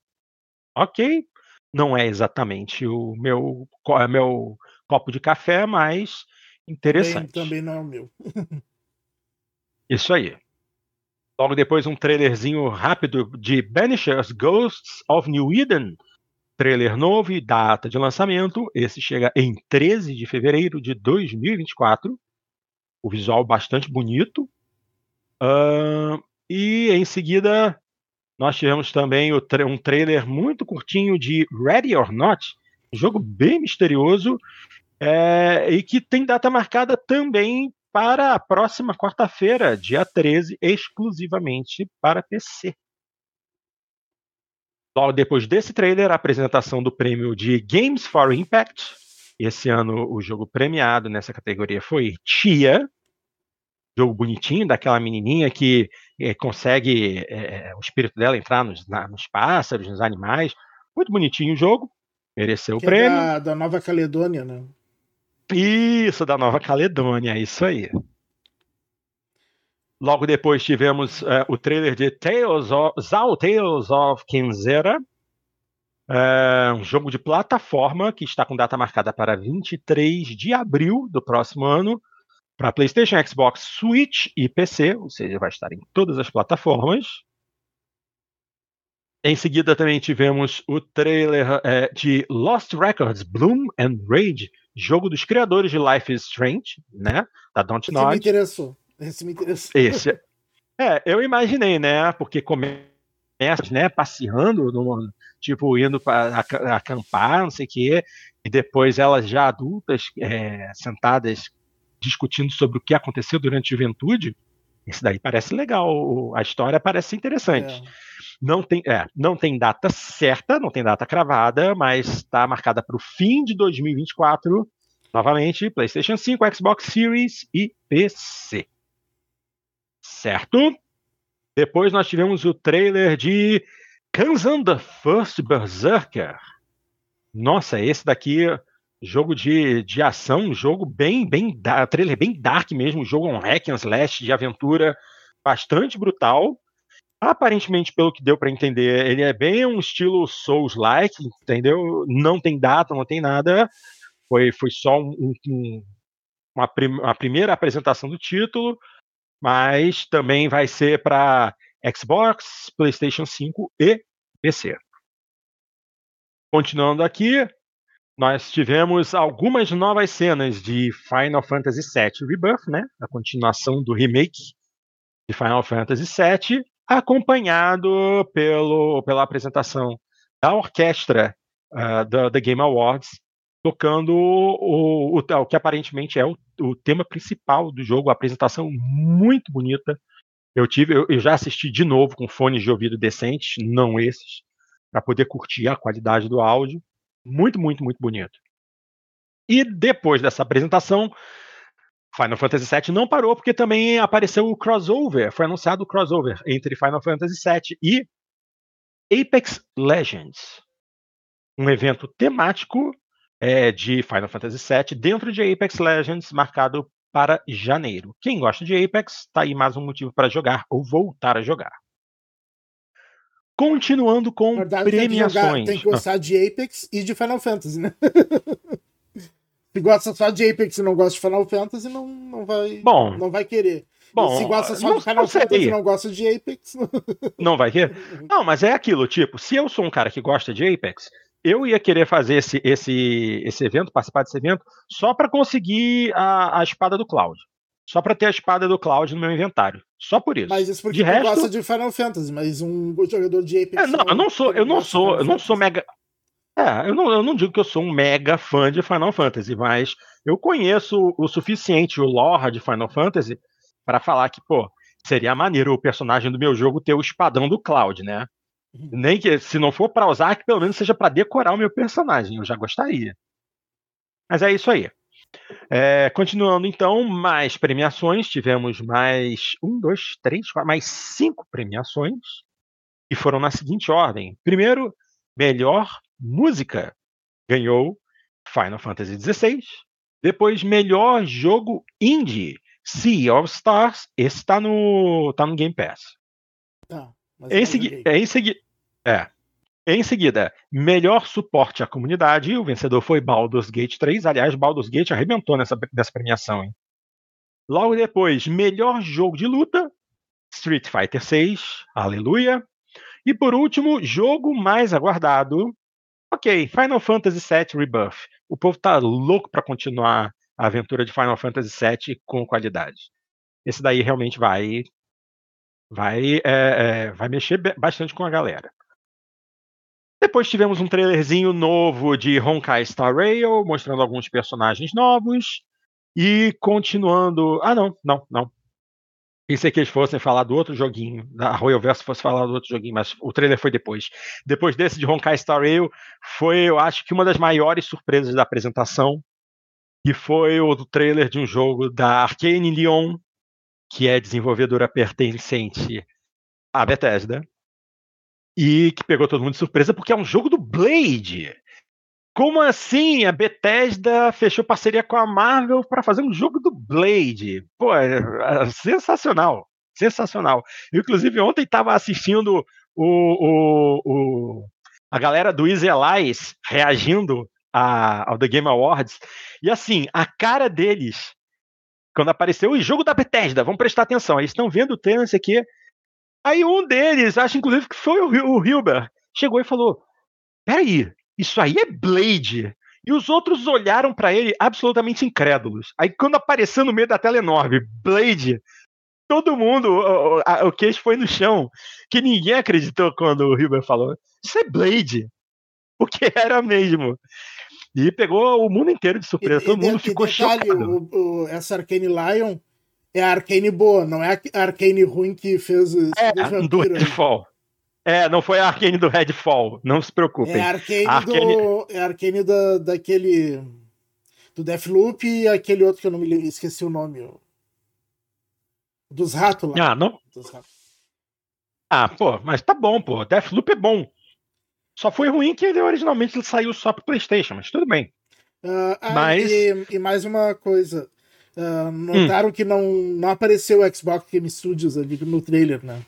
Ok, não é exatamente o meu, é meu copo de café, mas interessante. Também, também não é o meu. Isso aí. Logo depois, um trailerzinho rápido de Banishers Ghosts of New Eden, trailer novo e data de lançamento. Esse chega em 13 de fevereiro de 2024. O visual bastante bonito. Uh, e em seguida, nós tivemos também tra um trailer muito curtinho de Ready or Not, um jogo bem misterioso é, e que tem data marcada também para a próxima quarta-feira, dia 13, exclusivamente para PC. Logo depois desse trailer, a apresentação do prêmio de Games for Impact. Esse ano o jogo premiado nessa categoria foi Tia, jogo bonitinho daquela menininha que é, consegue é, o espírito dela entrar nos, na, nos, pássaros, nos animais. Muito bonitinho o jogo, mereceu que o prêmio. É da, da Nova Caledônia, né? Isso, da Nova Caledônia, isso aí. Logo depois tivemos uh, o trailer de Tales of, Zao Tales of Kenzera, uh, um jogo de plataforma que está com data marcada para 23 de abril do próximo ano, para PlayStation, Xbox, Switch e PC, ou seja, vai estar em todas as plataformas. Em seguida também tivemos o trailer uh, de Lost Records, Bloom and Rage, jogo dos criadores de Life is Strange, né? Da Dontnod. me interessou. Esse me interessou. Esse. É, eu imaginei, né? Porque começa, né, passeando, no, tipo, indo para acampar, não sei o quê, e depois elas já adultas, é, sentadas, discutindo sobre o que aconteceu durante a juventude. Isso daí parece legal, a história parece interessante. É. Não tem, é, não tem data certa, não tem data cravada, mas está marcada para o fim de 2024. Novamente, PlayStation 5, Xbox Series e PC certo? Depois nós tivemos o trailer de Kanzan the First Berserker. Nossa, esse daqui, jogo de, de ação, jogo bem, bem, trailer bem dark mesmo, jogo um hack and slash de aventura bastante brutal. Aparentemente, pelo que deu para entender, ele é bem um estilo Souls-like, entendeu? Não tem data, não tem nada. Foi, foi só um, um, uma, prim, uma primeira apresentação do título, mas também vai ser para Xbox, PlayStation 5 e PC. Continuando aqui, nós tivemos algumas novas cenas de Final Fantasy VII Rebirth, né? A continuação do remake de Final Fantasy VII acompanhado pelo, pela apresentação da orquestra uh, da, da Game Awards, tocando o, o, o, que aparentemente é o, o, tema principal do jogo, a apresentação muito bonita. Eu tive, eu, eu já assisti de novo com fones de ouvido decentes, não esses, para poder curtir a qualidade do áudio. Muito, muito, muito bonito. E depois dessa apresentação, Final Fantasy VII não parou porque também apareceu o crossover, foi anunciado o crossover entre Final Fantasy VII e Apex Legends, um evento temático é, de Final Fantasy VII dentro de Apex Legends, marcado para janeiro. Quem gosta de Apex, está aí mais um motivo para jogar ou voltar a jogar. Continuando com verdade, premiações. Tem que, jogar, tem que gostar de Apex e de Final Fantasy, né? Se gosta só de Apex e não gosta de Final Fantasy, não, não, vai, Bom, não vai querer. Bom, se gosta só não, de Final Fantasy e não gosta de Apex. Não vai querer? Não, mas é aquilo, tipo, se eu sou um cara que gosta de Apex, eu ia querer fazer esse, esse, esse evento, participar desse evento, só para conseguir a, a espada do Cloud. Só para ter a espada do Cloud no meu inventário. Só por isso. Mas isso porque de resto... gosta de Final Fantasy, mas um jogador de Apex. É, não, eu não sou, eu não sou, eu não sou mega. É, eu não, eu não digo que eu sou um mega fã de Final Fantasy, mas eu conheço o suficiente o lore de Final Fantasy para falar que, pô, seria maneiro o personagem do meu jogo ter o espadão do Cloud, né? Nem que, se não for para usar, que pelo menos seja para decorar o meu personagem, eu já gostaria. Mas é isso aí. É, continuando então, mais premiações. Tivemos mais um, dois, três, quatro, mais cinco premiações. E foram na seguinte ordem: primeiro, melhor música ganhou Final Fantasy XVI. Depois, melhor jogo indie, Sea of Stars. Esse está no, tá no Game Pass. Tá, em, segui em, segui é. em seguida, melhor suporte à comunidade. O vencedor foi Baldur's Gate 3. Aliás, Baldur's Gate arrebentou nessa, nessa premiação. Hein? Logo depois, melhor jogo de luta. Street Fighter 6. Aleluia. E por último, jogo mais aguardado, Ok, Final Fantasy VII Rebirth. O povo tá louco para continuar a aventura de Final Fantasy VII com qualidade. Esse daí realmente vai vai é, é, vai mexer bastante com a galera. Depois tivemos um trailerzinho novo de Honkai Star Rail, mostrando alguns personagens novos. E continuando. Ah, não, não, não. Pensei que eles fossem falar do outro joguinho, da Royal Verso fosse falar do outro joguinho, mas o trailer foi depois. Depois desse de Honkai Star Rail, foi, eu acho que uma das maiores surpresas da apresentação, que foi o trailer de um jogo da Arcane Lyon, que é desenvolvedora pertencente à Bethesda, e que pegou todo mundo de surpresa porque é um jogo do Blade. Como assim? A Bethesda fechou parceria com a Marvel para fazer um jogo do Blade. Pô, é, é sensacional. Sensacional. inclusive, ontem estava assistindo o, o, o, a galera do Easy reagindo a, ao The Game Awards. E assim, a cara deles, quando apareceu o jogo da Bethesda, vamos prestar atenção, eles estão vendo o trailer, aqui. Aí um deles, acho inclusive que foi o, o Hilbert, chegou e falou: Peraí, isso aí é Blade. E os outros olharam para ele absolutamente incrédulos. Aí quando apareceu no meio da tela enorme, Blade, todo mundo, o, o, o queixo foi no chão, que ninguém acreditou quando o Hilbert falou. Isso é Blade. Porque era mesmo. E pegou o mundo inteiro de surpresa. E, Todo e, mundo e ficou detalhe, chocado. O, o, essa Arcane Lion é a Arcane boa, não é a Arcane ruim que fez. É, do Redfall. É, não foi a Arkane do Redfall, não se preocupem. É a Arkane, Arkane... do. É a Arkane da, daquele. Do Deathloop e aquele outro que eu não me esqueci o nome. Dos ratos lá. Ah, não. Dos ratos. Ah, pô, mas tá bom, pô. Deathloop é bom. Só foi ruim que ele originalmente ele saiu só pro PlayStation, mas tudo bem. Uh, ah, mas... E, e, mais uma coisa. Uh, notaram hum. que não, não apareceu o Xbox Game Studios ali no trailer, né?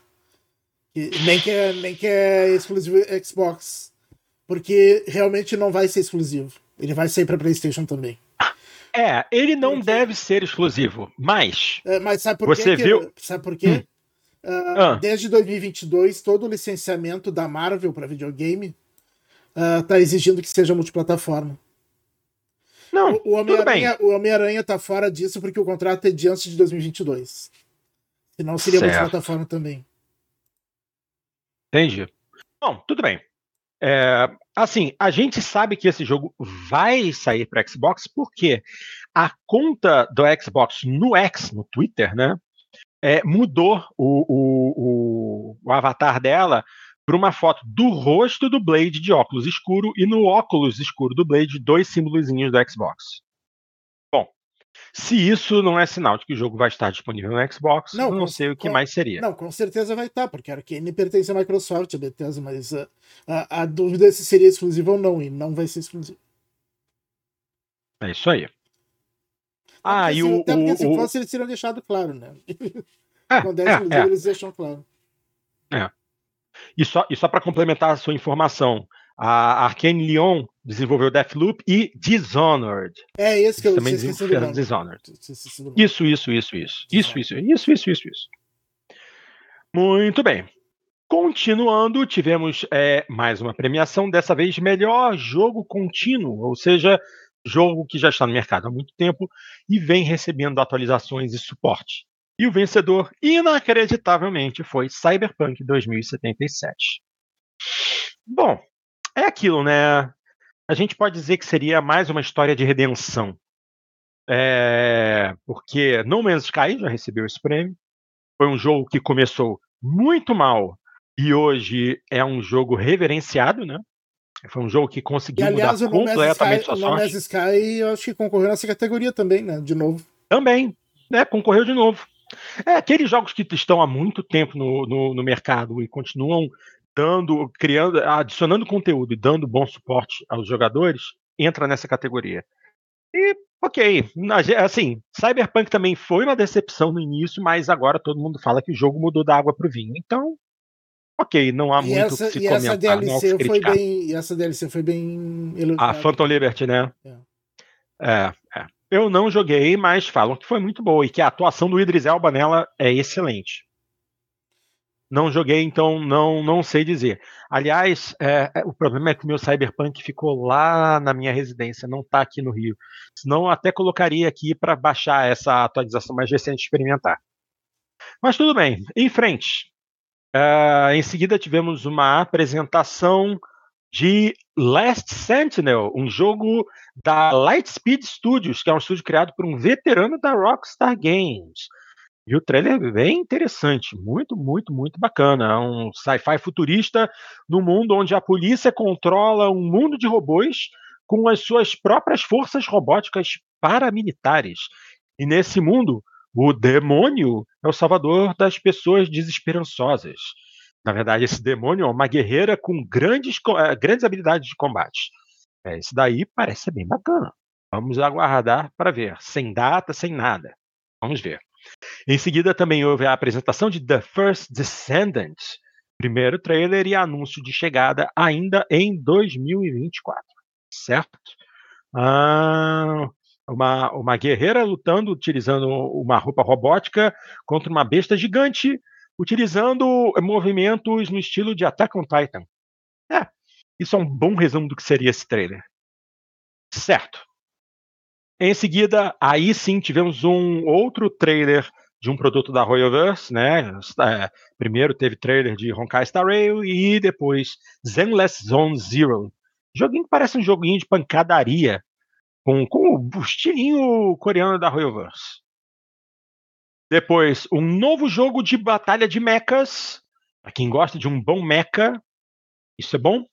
E, nem, que é, nem que é exclusivo Xbox. Porque realmente não vai ser exclusivo. Ele vai sair para PlayStation também. É, ele não porque... deve ser exclusivo, mas. É, mas sabe por você quê? Viu? Sabe por quê? Hum. Uh, ah. Desde 2022, todo o licenciamento da Marvel para videogame está exigindo que seja multiplataforma. Não, o Homem-Aranha Homem tá fora disso porque o contrato é de antes de 2022. Senão seria certo. multiplataforma também. Entendi. Bom, tudo bem. É, assim, a gente sabe que esse jogo vai sair para Xbox porque a conta do Xbox no X, no Twitter, né, é, mudou o, o, o, o avatar dela para uma foto do rosto do Blade de óculos escuro e no óculos escuro do Blade dois símbolozinhos do Xbox. Bom, se isso não é sinal de que o jogo vai estar disponível no Xbox, não, não com, sei o que com, mais seria. Não, com certeza vai estar, porque a Arkane pertence à Microsoft, a Bethesda, mas a, a, a dúvida é se seria exclusivo ou não, e não vai ser exclusivo. É isso aí. Ah, e o. Até porque o, se o... fosse, eles teriam deixado claro, né? É, Quando é, é exclusivo, é. eles deixam claro. É. E só, e só para complementar a sua informação, a Arkane Lyon desenvolveu Deathloop e Dishonored. É esse que eu também desenvolveu Dishonored. Isso, isso, isso, isso. Isso, isso, isso, isso, isso, isso. Muito bem. Continuando, tivemos é, mais uma premiação, dessa vez melhor jogo contínuo, ou seja, jogo que já está no mercado há muito tempo e vem recebendo atualizações e suporte. E o vencedor, inacreditavelmente, foi Cyberpunk 2077. Bom, é aquilo, né? A gente pode dizer que seria mais uma história de redenção. É... Porque No Man's Sky já recebeu esse prêmio. Foi um jogo que começou muito mal e hoje é um jogo reverenciado, né? Foi um jogo que conseguiu e, aliás, mudar completamente Sky, sua sorte. Man's Sky, eu acho que concorreu nessa categoria também, né? De novo. Também, né? Concorreu de novo. É, aqueles jogos que estão há muito tempo no, no, no mercado e continuam dando, criando, adicionando conteúdo e dando bom suporte aos jogadores, entra nessa categoria. E, ok, assim, Cyberpunk também foi uma decepção no início, mas agora todo mundo fala que o jogo mudou da água para o vinho. Então, ok, não há e muito essa, que se e comentar. Essa DLC foi bem, e essa DLC foi bem A Phantom Liberty, né? É. é, é. Eu não joguei, mas falam que foi muito boa e que a atuação do Idris Elba nela é excelente. Não joguei, então não não sei dizer. Aliás, é, é, o problema é que o meu Cyberpunk ficou lá na minha residência, não está aqui no Rio. Senão até colocaria aqui para baixar essa atualização mais recente experimentar. Mas tudo bem, em frente. Uh, em seguida tivemos uma apresentação de Last Sentinel, um jogo da Lightspeed Studios, que é um estúdio criado por um veterano da Rockstar Games. E o trailer é bem interessante, muito, muito, muito bacana. É um sci-fi futurista no mundo onde a polícia controla um mundo de robôs com as suas próprias forças robóticas paramilitares. E nesse mundo, o demônio é o salvador das pessoas desesperançosas. Na verdade, esse demônio é uma guerreira com grandes, eh, grandes habilidades de combate. É, isso daí parece ser bem bacana. Vamos aguardar para ver. Sem data, sem nada. Vamos ver. Em seguida, também houve a apresentação de The First Descendant, primeiro trailer e anúncio de chegada ainda em 2024. Certo? Ah, uma, uma guerreira lutando utilizando uma roupa robótica contra uma besta gigante utilizando movimentos no estilo de Attack on Titan. É, isso é um bom resumo do que seria esse trailer. Certo. Em seguida, aí sim tivemos um outro trailer de um produto da Royalverse, né? É, primeiro teve trailer de Honkai Star Rail e depois Zenless Zone Zero. Joguinho que parece um joguinho de pancadaria com, com o estilinho coreano da Royalverse. Depois, um novo jogo de batalha de mechas. Para quem gosta de um bom mecha, isso é bom.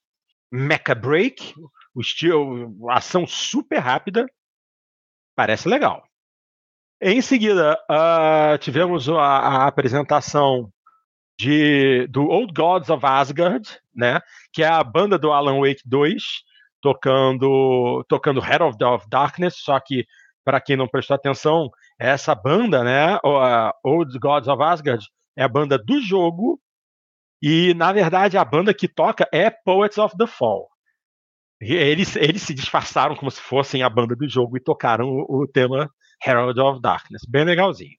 Mecha Break, o estilo, ação super rápida. Parece legal. Em seguida, uh, tivemos a, a, apresentação de, do Old Gods of Asgard, né? Que é a banda do Alan Wake 2, tocando tocando Head of, of Darkness, só que para quem não prestou atenção, essa banda, né, Old Gods of Asgard, é a banda do jogo e na verdade a banda que toca é Poets of the Fall. Eles, eles se disfarçaram como se fossem a banda do jogo e tocaram o, o tema Herald of Darkness, bem legalzinho.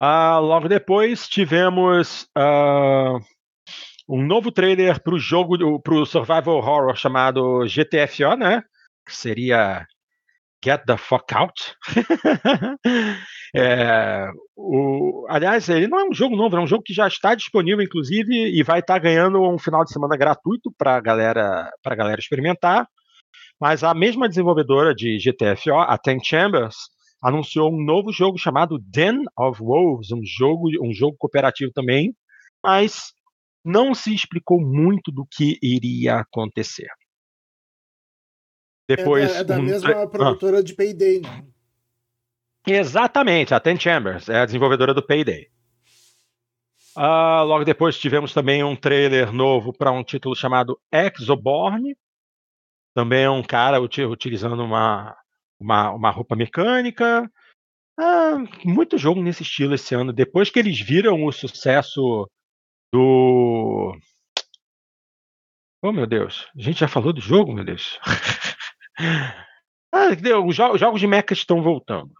Uh, logo depois tivemos uh, um novo trailer para o jogo, para o survival horror chamado GTFO, né? Que seria Get the Fuck Out. é, o, aliás, ele não é um jogo novo, é um jogo que já está disponível, inclusive, e vai estar ganhando um final de semana gratuito para galera, a galera experimentar. Mas a mesma desenvolvedora de GTFO, a Ten Chambers, anunciou um novo jogo chamado Den of Wolves, um jogo, um jogo cooperativo também, mas não se explicou muito do que iria acontecer. Depois, é da, é da um... mesma ah. produtora ah. de Payday, né? Exatamente, a Ten Chambers, é a desenvolvedora do Payday. Uh, logo depois tivemos também um trailer novo para um título chamado Exoborn. Também é um cara utilizando uma, uma, uma roupa mecânica. Ah, muito jogo nesse estilo esse ano. Depois que eles viram o sucesso do. Oh meu Deus, a gente já falou do jogo, meu Deus. ah, os jogos de mecha estão voltando.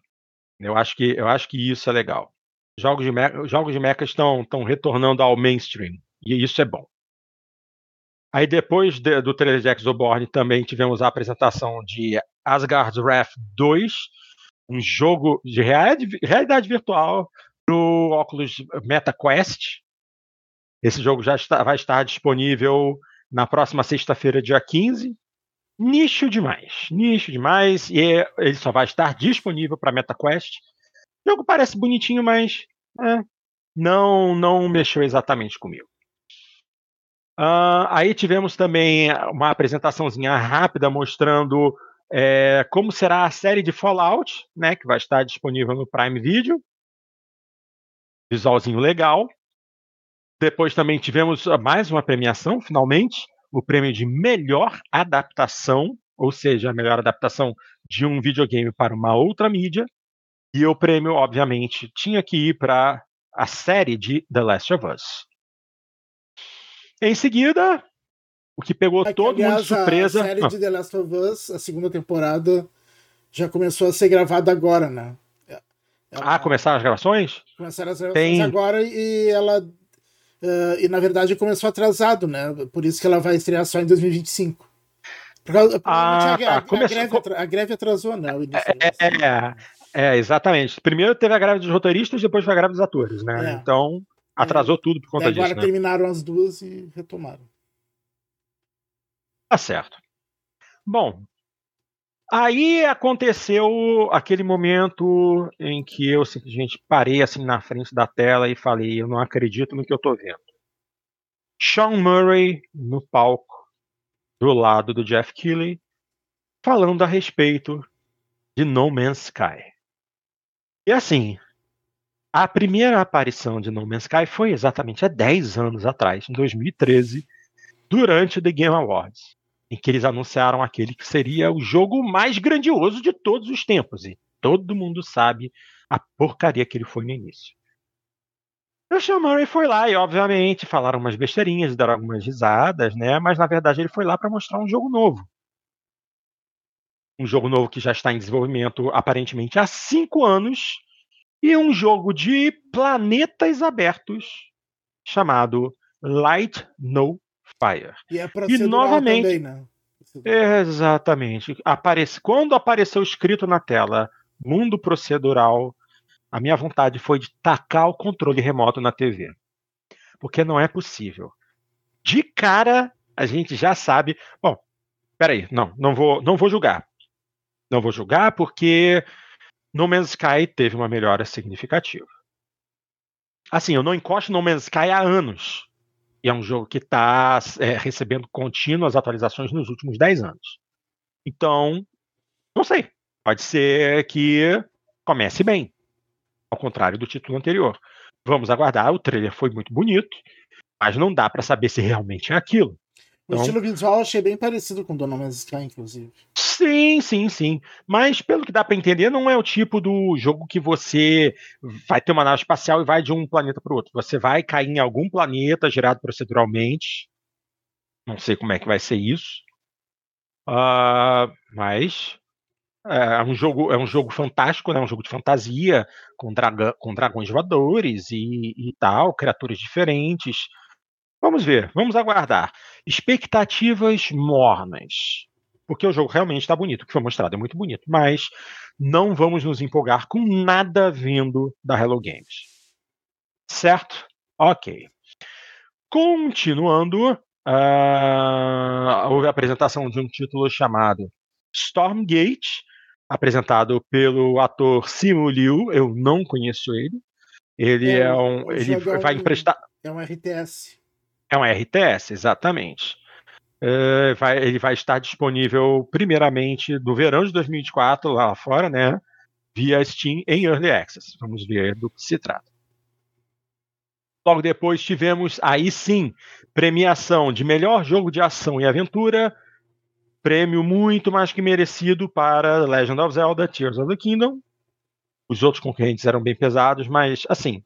Eu acho que, eu acho que isso é legal. Jogos de mecha, jogos de mecha estão, estão retornando ao mainstream. E isso é bom. Aí depois de, do trailer de Exoborn também tivemos a apresentação de Asgard's Wrath 2, um jogo de realidade virtual pro óculos MetaQuest. Esse jogo já está, vai estar disponível na próxima sexta-feira, dia 15. Nicho demais, nicho demais, e ele só vai estar disponível para MetaQuest. O jogo parece bonitinho, mas é, não, não mexeu exatamente comigo. Uh, aí tivemos também uma apresentaçãozinha rápida mostrando é, como será a série de Fallout, né, que vai estar disponível no Prime Video. Visualzinho legal. Depois também tivemos mais uma premiação, finalmente, o prêmio de melhor adaptação, ou seja, a melhor adaptação de um videogame para uma outra mídia. E o prêmio, obviamente, tinha que ir para a série de The Last of Us. Em seguida, o que pegou Aqui, todo aliás, mundo de surpresa. A série ah. de The Last of Us, a segunda temporada, já começou a ser gravada agora, né? Ela... Ah, começaram as gravações? Começaram as gravações Tem... agora e ela. Uh, e na verdade começou atrasado, né? Por isso que ela vai estrear só em 2025. Por causa, ah, a, tá. a, começou... a, greve, a, greve, atrasou, né? É, é, é, exatamente. Primeiro teve a greve dos roteiristas, depois foi a greve dos atores, né? É. Então. Atrasou tudo por conta agora disso. Agora né? terminaram as duas e retomaram. Tá certo. Bom, aí aconteceu aquele momento em que eu simplesmente parei assim na frente da tela e falei: eu não acredito no que eu tô vendo. Sean Murray no palco, do lado do Jeff Keighley, falando a respeito de No Man's Sky. E assim, a primeira aparição de No Man's Sky foi exatamente há 10 anos atrás, em 2013, durante The Game Awards, em que eles anunciaram aquele que seria o jogo mais grandioso de todos os tempos. E todo mundo sabe a porcaria que ele foi no início. O Sean Murray foi lá e, obviamente, falaram umas besteirinhas, deram algumas risadas, né? Mas na verdade ele foi lá para mostrar um jogo novo. Um jogo novo que já está em desenvolvimento aparentemente há cinco anos e um jogo de planetas abertos chamado Light No Fire. E é e novamente, também, né? Exatamente. Aparece, quando apareceu escrito na tela mundo procedural, a minha vontade foi de tacar o controle remoto na TV. Porque não é possível. De cara, a gente já sabe. Bom, peraí, não, não vou, não vou julgar. Não vou julgar porque no Man's Sky teve uma melhora significativa. Assim, eu não encosto No Man's Sky há anos. E é um jogo que está é, recebendo contínuas atualizações nos últimos 10 anos. Então, não sei. Pode ser que comece bem. Ao contrário do título anterior. Vamos aguardar. O trailer foi muito bonito, mas não dá para saber se realmente é aquilo. O então, estilo visual eu achei bem parecido com No Man's Sky, inclusive. Sim, sim, sim. Mas pelo que dá para entender, não é o tipo do jogo que você vai ter uma nave espacial e vai de um planeta para o outro. Você vai cair em algum planeta gerado proceduralmente. Não sei como é que vai ser isso. Uh, mas é um jogo, é um jogo fantástico, né? Um jogo de fantasia com, draga, com dragões voadores e, e tal, criaturas diferentes. Vamos ver, vamos aguardar. Expectativas mornas. Porque o jogo realmente está bonito, o que foi mostrado é muito bonito, mas não vamos nos empolgar com nada vindo da Hello Games. Certo? Ok. Continuando, uh, houve a apresentação de um título chamado Stormgate, apresentado pelo ator Simu Liu. Eu não conheço ele. Ele é, é um. Ele vai emprestar. É um RTS. É um RTS, exatamente. É, vai, ele vai estar disponível primeiramente no verão de 2024 lá fora, né? Via Steam em Early Access. Vamos ver do que se trata. Logo depois tivemos aí sim premiação de melhor jogo de ação e aventura, prêmio muito mais que merecido para Legend of Zelda Tears of the Kingdom. Os outros concorrentes eram bem pesados, mas assim,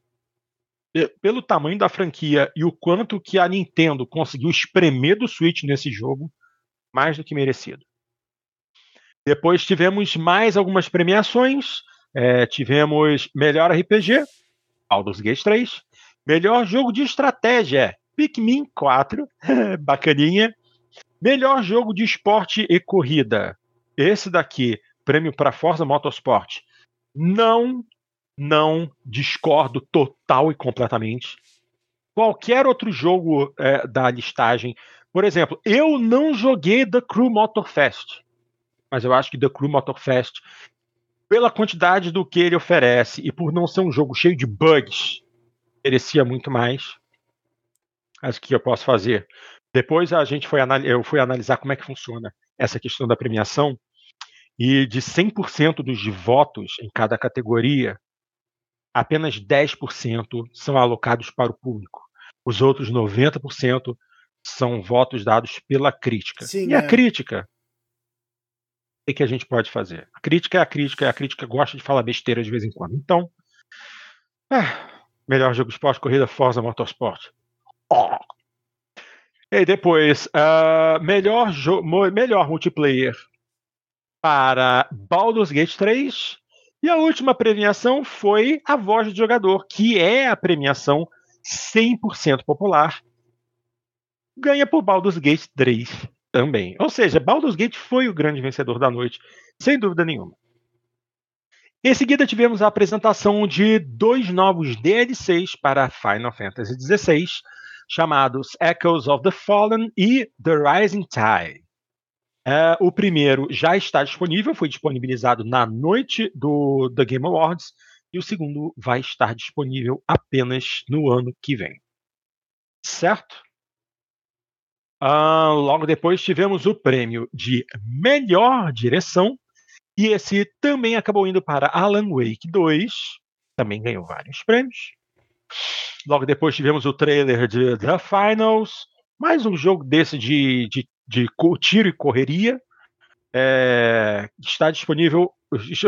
pelo tamanho da franquia e o quanto que a Nintendo conseguiu espremer do Switch nesse jogo, mais do que merecido. Depois tivemos mais algumas premiações. É, tivemos melhor RPG, Baldur's Gate 3, melhor jogo de estratégia, Pikmin 4, bacaninha, Melhor jogo de esporte e corrida. Esse daqui, prêmio para Forza Motorsport. Não, não discordo total e completamente. Qualquer outro jogo é, da listagem. Por exemplo, eu não joguei The Crew Motorfest. Mas eu acho que The Crew Motorfest, pela quantidade do que ele oferece e por não ser um jogo cheio de bugs, merecia muito mais. Acho que eu posso fazer depois a gente foi eu fui analisar como é que funciona essa questão da premiação e de 100% dos votos em cada categoria, apenas 10% são alocados para o público. Os outros 90% são votos dados pela crítica. Sim, e é. a crítica o que a gente pode fazer? A crítica é a crítica, e a crítica gosta de falar besteira de vez em quando. Então, é, melhor jogo de esporte, corrida, Forza Motorsport. Oh, e depois, uh, melhor, melhor multiplayer para Baldur's Gate 3. E a última premiação foi a voz do jogador, que é a premiação 100% popular. Ganha por Baldur's Gate 3 também. Ou seja, Baldur's Gate foi o grande vencedor da noite, sem dúvida nenhuma. Em seguida, tivemos a apresentação de dois novos DLCs para Final Fantasy XVI chamados Echoes of the Fallen e The Rising Tide. É, o primeiro já está disponível, foi disponibilizado na noite do The Game Awards, e o segundo vai estar disponível apenas no ano que vem. Certo? Uh, logo depois tivemos o prêmio de melhor direção, e esse também acabou indo para Alan Wake 2, também ganhou vários prêmios. Logo depois tivemos o trailer de The Finals, mais um jogo desse de, de, de tiro e correria. É, está disponível,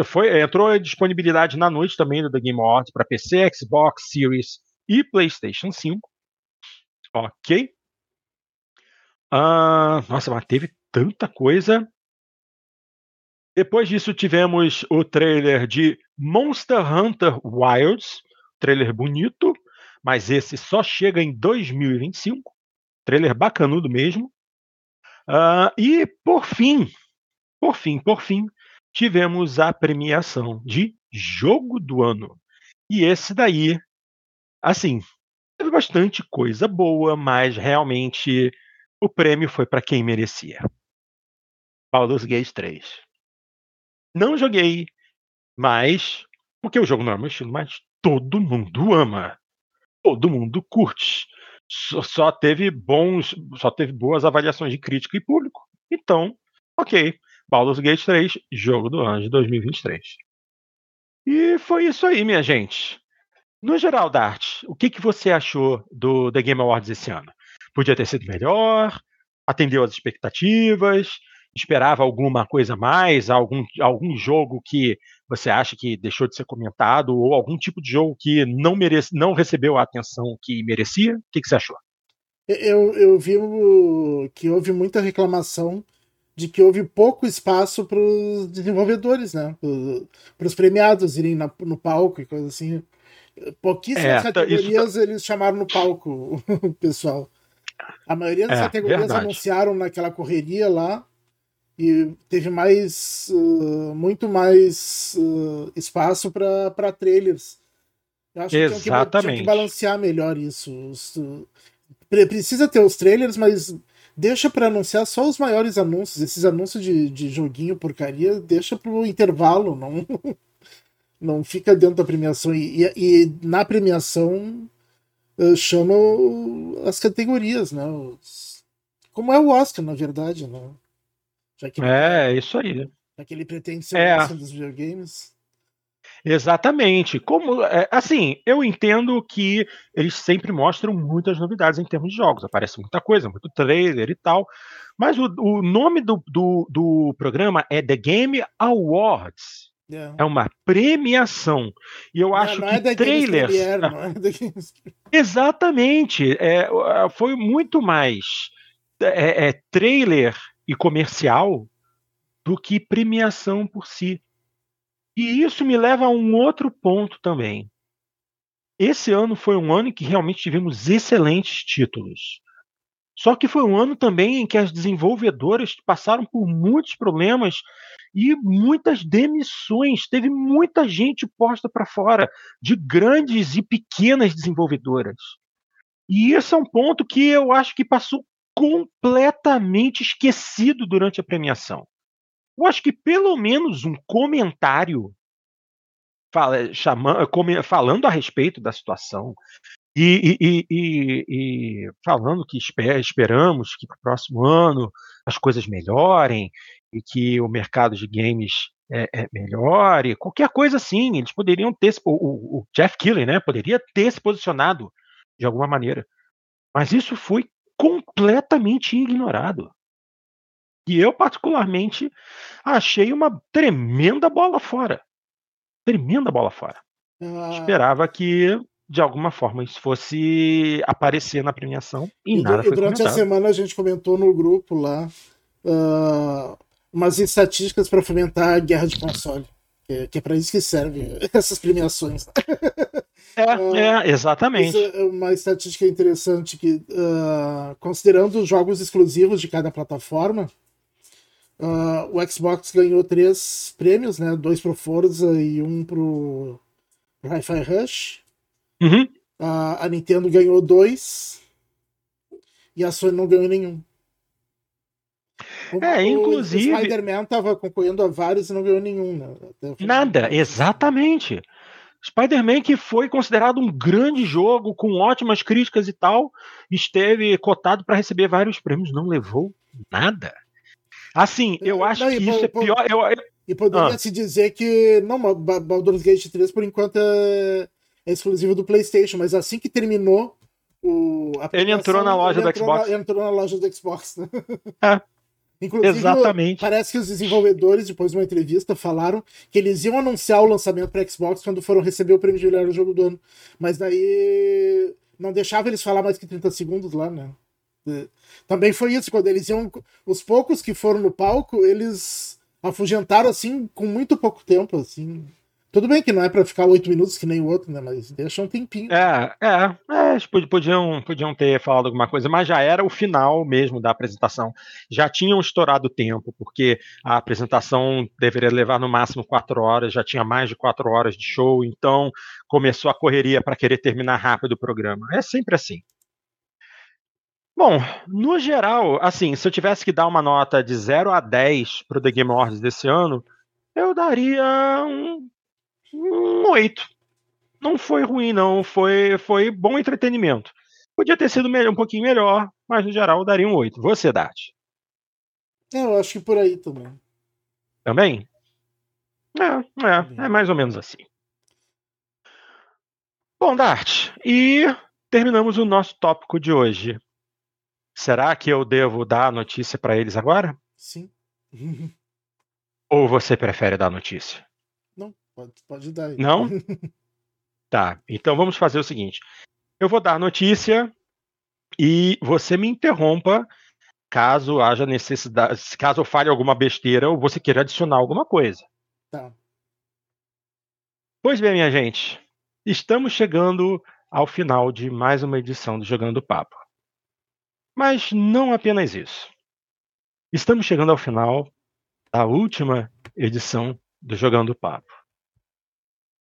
foi, entrou em disponibilidade na noite também do The Game Awards para PC, Xbox Series e PlayStation 5. Ok. Uh, nossa, mas teve tanta coisa. Depois disso, tivemos o trailer de Monster Hunter Wilds, trailer bonito, mas esse só chega em 2025. Trailer bacanudo mesmo. Uh, e por fim, por fim, por fim, tivemos a premiação de jogo do ano. E esse daí, assim, teve bastante coisa boa, mas realmente o prêmio foi para quem merecia. Baldur's Gate 3. Não joguei, mas porque o jogo não é meu estilo, mas todo mundo ama todo mundo curte. Só teve bons, só teve boas avaliações de crítica e público. Então, ok. Baldur's Gate 3, jogo do ano de 2023. E foi isso aí, minha gente. No geral, Dart, o que, que você achou do The Game Awards esse ano? Podia ter sido melhor? Atendeu as expectativas? Esperava alguma coisa mais? Algum, algum jogo que você acha que deixou de ser comentado? Ou algum tipo de jogo que não, merece, não recebeu a atenção que merecia? O que, que você achou? Eu, eu vi que houve muita reclamação de que houve pouco espaço para os desenvolvedores, né? Para os premiados irem na, no palco e coisa assim. Pouquíssimas é, tá, categorias tá... eles chamaram no palco o pessoal. A maioria das é, categorias verdade. anunciaram naquela correria lá e teve mais uh, muito mais uh, espaço para trailers. Eu acho Exatamente. que tinha que, tinha que balancear melhor isso. Os, uh, precisa ter os trailers, mas deixa para anunciar só os maiores anúncios. Esses anúncios de, de joguinho porcaria, deixa pro intervalo, não, não fica dentro da premiação. E, e, e na premiação chama as categorias, né? Os, como é o Oscar, na verdade, né? Já que é, ele, isso aí. Já que ele pretende ser é. o dos videogames. Exatamente. Como é, assim, eu entendo que eles sempre mostram muitas novidades em termos de jogos. Aparece muita coisa, muito trailer e tal. Mas o, o nome do, do, do, programa é The Game Awards. Yeah. É uma premiação. E eu acho não, não que é trailers. Premier, não é Exatamente. É, foi muito mais é, é, trailer e comercial do que premiação por si. E isso me leva a um outro ponto também. Esse ano foi um ano em que realmente tivemos excelentes títulos. Só que foi um ano também em que as desenvolvedoras passaram por muitos problemas e muitas demissões. Teve muita gente posta para fora, de grandes e pequenas desenvolvedoras. E esse é um ponto que eu acho que passou completamente esquecido durante a premiação. Eu acho que pelo menos um comentário fala, chama, falando a respeito da situação e, e, e, e falando que esper, esperamos que para o próximo ano as coisas melhorem e que o mercado de games é, é melhore, qualquer coisa assim. Eles poderiam ter, o, o Jeff Keighley, né, poderia ter se posicionado de alguma maneira. Mas isso foi completamente ignorado. E eu, particularmente, achei uma tremenda bola fora. Tremenda bola fora. Ah. Esperava que, de alguma forma, isso fosse aparecer na premiação e, e nada foi Durante comentado. a semana a gente comentou no grupo lá uh, umas estatísticas para fomentar a guerra de console. Que, que é para isso que servem essas premiações. É, uh, é, exatamente. É uma estatística interessante que, uh, considerando os jogos exclusivos de cada plataforma, Uh, o Xbox ganhou três prêmios, né? Dois pro Forza e um pro Hi-Fi Rush. Uhum. Uh, a Nintendo ganhou dois e a Sony não ganhou nenhum. Como é, inclusive. O Spider-Man tava concorrendo a vários e não ganhou nenhum, né? Nada, exatamente. Spider-Man, que foi considerado um grande jogo, com ótimas críticas e tal, esteve cotado para receber vários prêmios, não levou nada. Assim, eu acho não, que isso é pior. Eu, eu... E poderia ah. se dizer que. Não, Baldur's Gate 3, por enquanto, é, é exclusivo do PlayStation, mas assim que terminou o. Ele entrou na loja do Xbox. Na, entrou na loja do Xbox. Né? É. Inclusive, Exatamente. parece que os desenvolvedores, depois de uma entrevista, falaram que eles iam anunciar o lançamento para Xbox quando foram receber o prêmio de melhor jogo do ano. Mas daí não deixava eles falar mais que 30 segundos lá, né? Também foi isso, quando eles iam. Os poucos que foram no palco, eles afugentaram assim com muito pouco tempo, assim. Tudo bem que não é para ficar oito minutos que nem o outro, né? Mas deixa um tempinho. É, é, é podiam, podiam ter falado alguma coisa, mas já era o final mesmo da apresentação. Já tinham estourado o tempo, porque a apresentação deveria levar no máximo quatro horas, já tinha mais de quatro horas de show, então começou a correria para querer terminar rápido o programa. É sempre assim. Bom, no geral, assim, se eu tivesse que dar uma nota de 0 a 10 pro The Game Awards desse ano, eu daria um, um 8. Não foi ruim, não. Foi, foi bom entretenimento. Podia ter sido melhor, um pouquinho melhor, mas no geral eu daria um 8. Você, Dati? É, eu acho que por aí também. Também? É, é, é mais ou menos assim. Bom, Dart, e terminamos o nosso tópico de hoje. Será que eu devo dar a notícia para eles agora? Sim. Ou você prefere dar a notícia? Pode, pode dar. Aí. Não? tá, então vamos fazer o seguinte. Eu vou dar a notícia e você me interrompa caso haja necessidade, caso eu fale alguma besteira ou você queira adicionar alguma coisa. Tá. Pois bem, minha gente, estamos chegando ao final de mais uma edição do Jogando Papo. Mas não apenas isso. Estamos chegando ao final da última edição do Jogando Papo.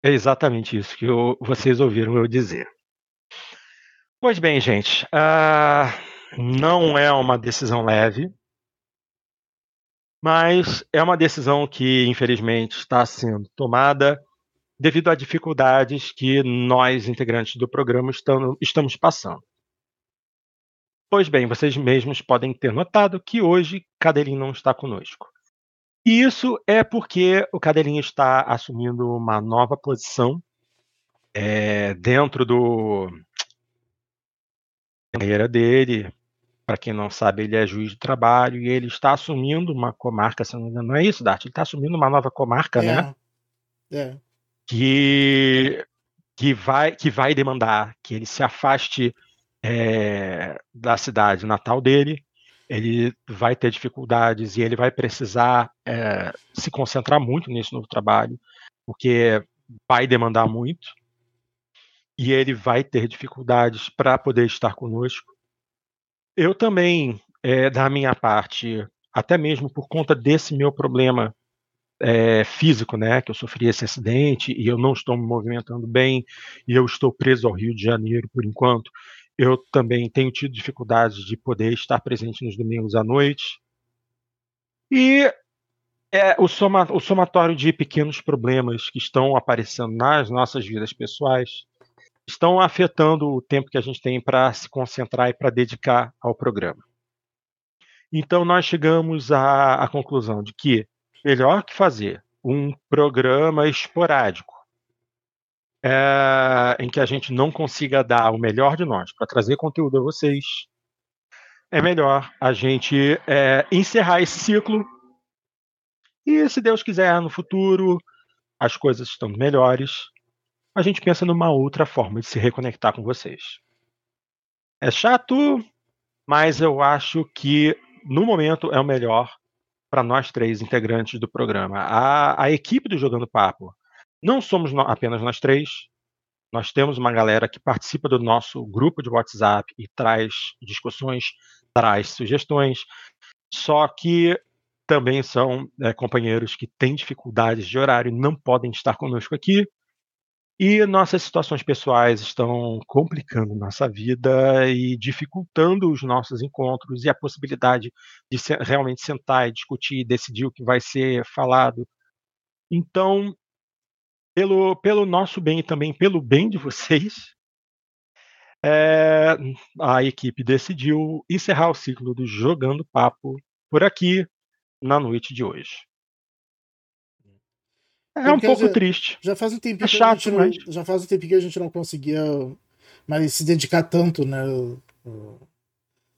É exatamente isso que eu, vocês ouviram eu dizer. Pois bem, gente, uh, não é uma decisão leve, mas é uma decisão que, infelizmente, está sendo tomada devido a dificuldades que nós, integrantes do programa, estamos passando. Pois bem, vocês mesmos podem ter notado que hoje Cadelinho não está conosco. E isso é porque o Cadelinho está assumindo uma nova posição é, dentro do carreira dele. Para quem não sabe, ele é juiz de trabalho e ele está assumindo uma comarca, se não me engano, não é isso, Dart? Ele está assumindo uma nova comarca, é. né? É. Que, que, vai, que vai demandar que ele se afaste é, da cidade natal dele, ele vai ter dificuldades e ele vai precisar é, se concentrar muito nesse novo trabalho, porque vai demandar muito e ele vai ter dificuldades para poder estar conosco. Eu também, é, da minha parte, até mesmo por conta desse meu problema é, físico, né, que eu sofri esse acidente e eu não estou me movimentando bem e eu estou preso ao Rio de Janeiro por enquanto eu também tenho tido dificuldades de poder estar presente nos domingos à noite. E é, o, soma, o somatório de pequenos problemas que estão aparecendo nas nossas vidas pessoais estão afetando o tempo que a gente tem para se concentrar e para dedicar ao programa. Então, nós chegamos à, à conclusão de que melhor que fazer um programa esporádico é, em que a gente não consiga dar o melhor de nós para trazer conteúdo a vocês, é melhor a gente é, encerrar esse ciclo. E se Deus quiser, no futuro, as coisas estão melhores, a gente pensa numa outra forma de se reconectar com vocês. É chato, mas eu acho que no momento é o melhor para nós três integrantes do programa. A, a equipe do Jogando Papo não somos apenas nós três, nós temos uma galera que participa do nosso grupo de WhatsApp e traz discussões, traz sugestões, só que também são é, companheiros que têm dificuldades de horário não podem estar conosco aqui. E nossas situações pessoais estão complicando nossa vida e dificultando os nossos encontros e a possibilidade de realmente sentar e discutir e decidir o que vai ser falado. Então, pelo, pelo nosso bem e também pelo bem de vocês, é, a equipe decidiu encerrar o ciclo do Jogando Papo por aqui na noite de hoje. É um pouco já, triste. Já faz um tempinho é chato, que mas... não, já faz um tempinho que a gente não conseguia mais se dedicar tanto, né?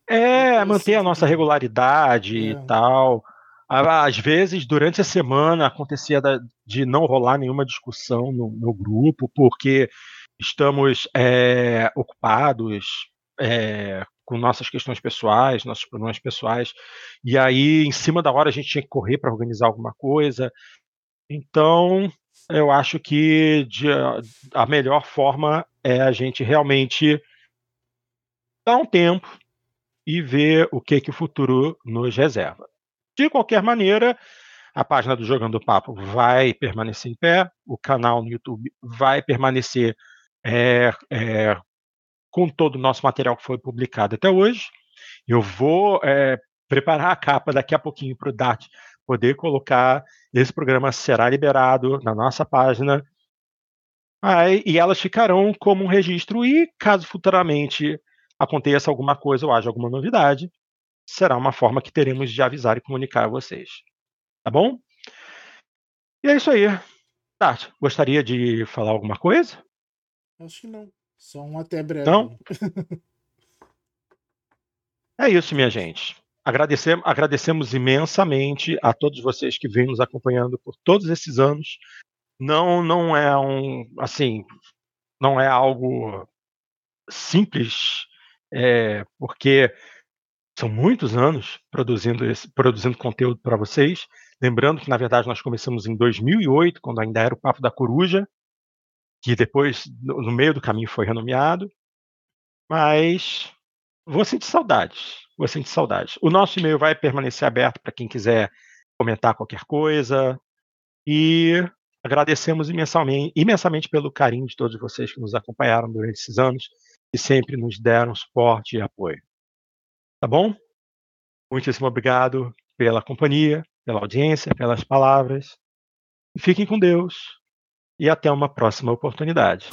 É, manter a nossa regularidade é. e tal. Às vezes, durante a semana, acontecia de não rolar nenhuma discussão no, no grupo, porque estamos é, ocupados é, com nossas questões pessoais, nossos problemas pessoais, e aí, em cima da hora, a gente tinha que correr para organizar alguma coisa. Então, eu acho que de, a melhor forma é a gente realmente dar um tempo e ver o que, que o futuro nos reserva. De qualquer maneira, a página do Jogando Papo vai permanecer em pé, o canal no YouTube vai permanecer é, é, com todo o nosso material que foi publicado até hoje. Eu vou é, preparar a capa daqui a pouquinho para o Dart poder colocar. Esse programa será liberado na nossa página. Aí, e elas ficarão como um registro, e caso futuramente aconteça alguma coisa ou haja alguma novidade, será uma forma que teremos de avisar e comunicar a vocês. Tá bom? E é isso aí. Tati, gostaria de falar alguma coisa? Acho que não. Só um até breve. Não? é isso, minha gente. Agradecemos, agradecemos imensamente a todos vocês que vêm nos acompanhando por todos esses anos. Não, não é um, assim, não é algo simples, é, porque são muitos anos produzindo, esse, produzindo conteúdo para vocês. Lembrando que, na verdade, nós começamos em 2008, quando ainda era o Papo da Coruja, que depois, no meio do caminho, foi renomeado. Mas vou sentir saudades. Vou sentir saudades. O nosso e-mail vai permanecer aberto para quem quiser comentar qualquer coisa. E agradecemos imensamente, imensamente pelo carinho de todos vocês que nos acompanharam durante esses anos e sempre nos deram suporte e apoio. Tá bom? Muitíssimo obrigado pela companhia, pela audiência, pelas palavras. Fiquem com Deus e até uma próxima oportunidade.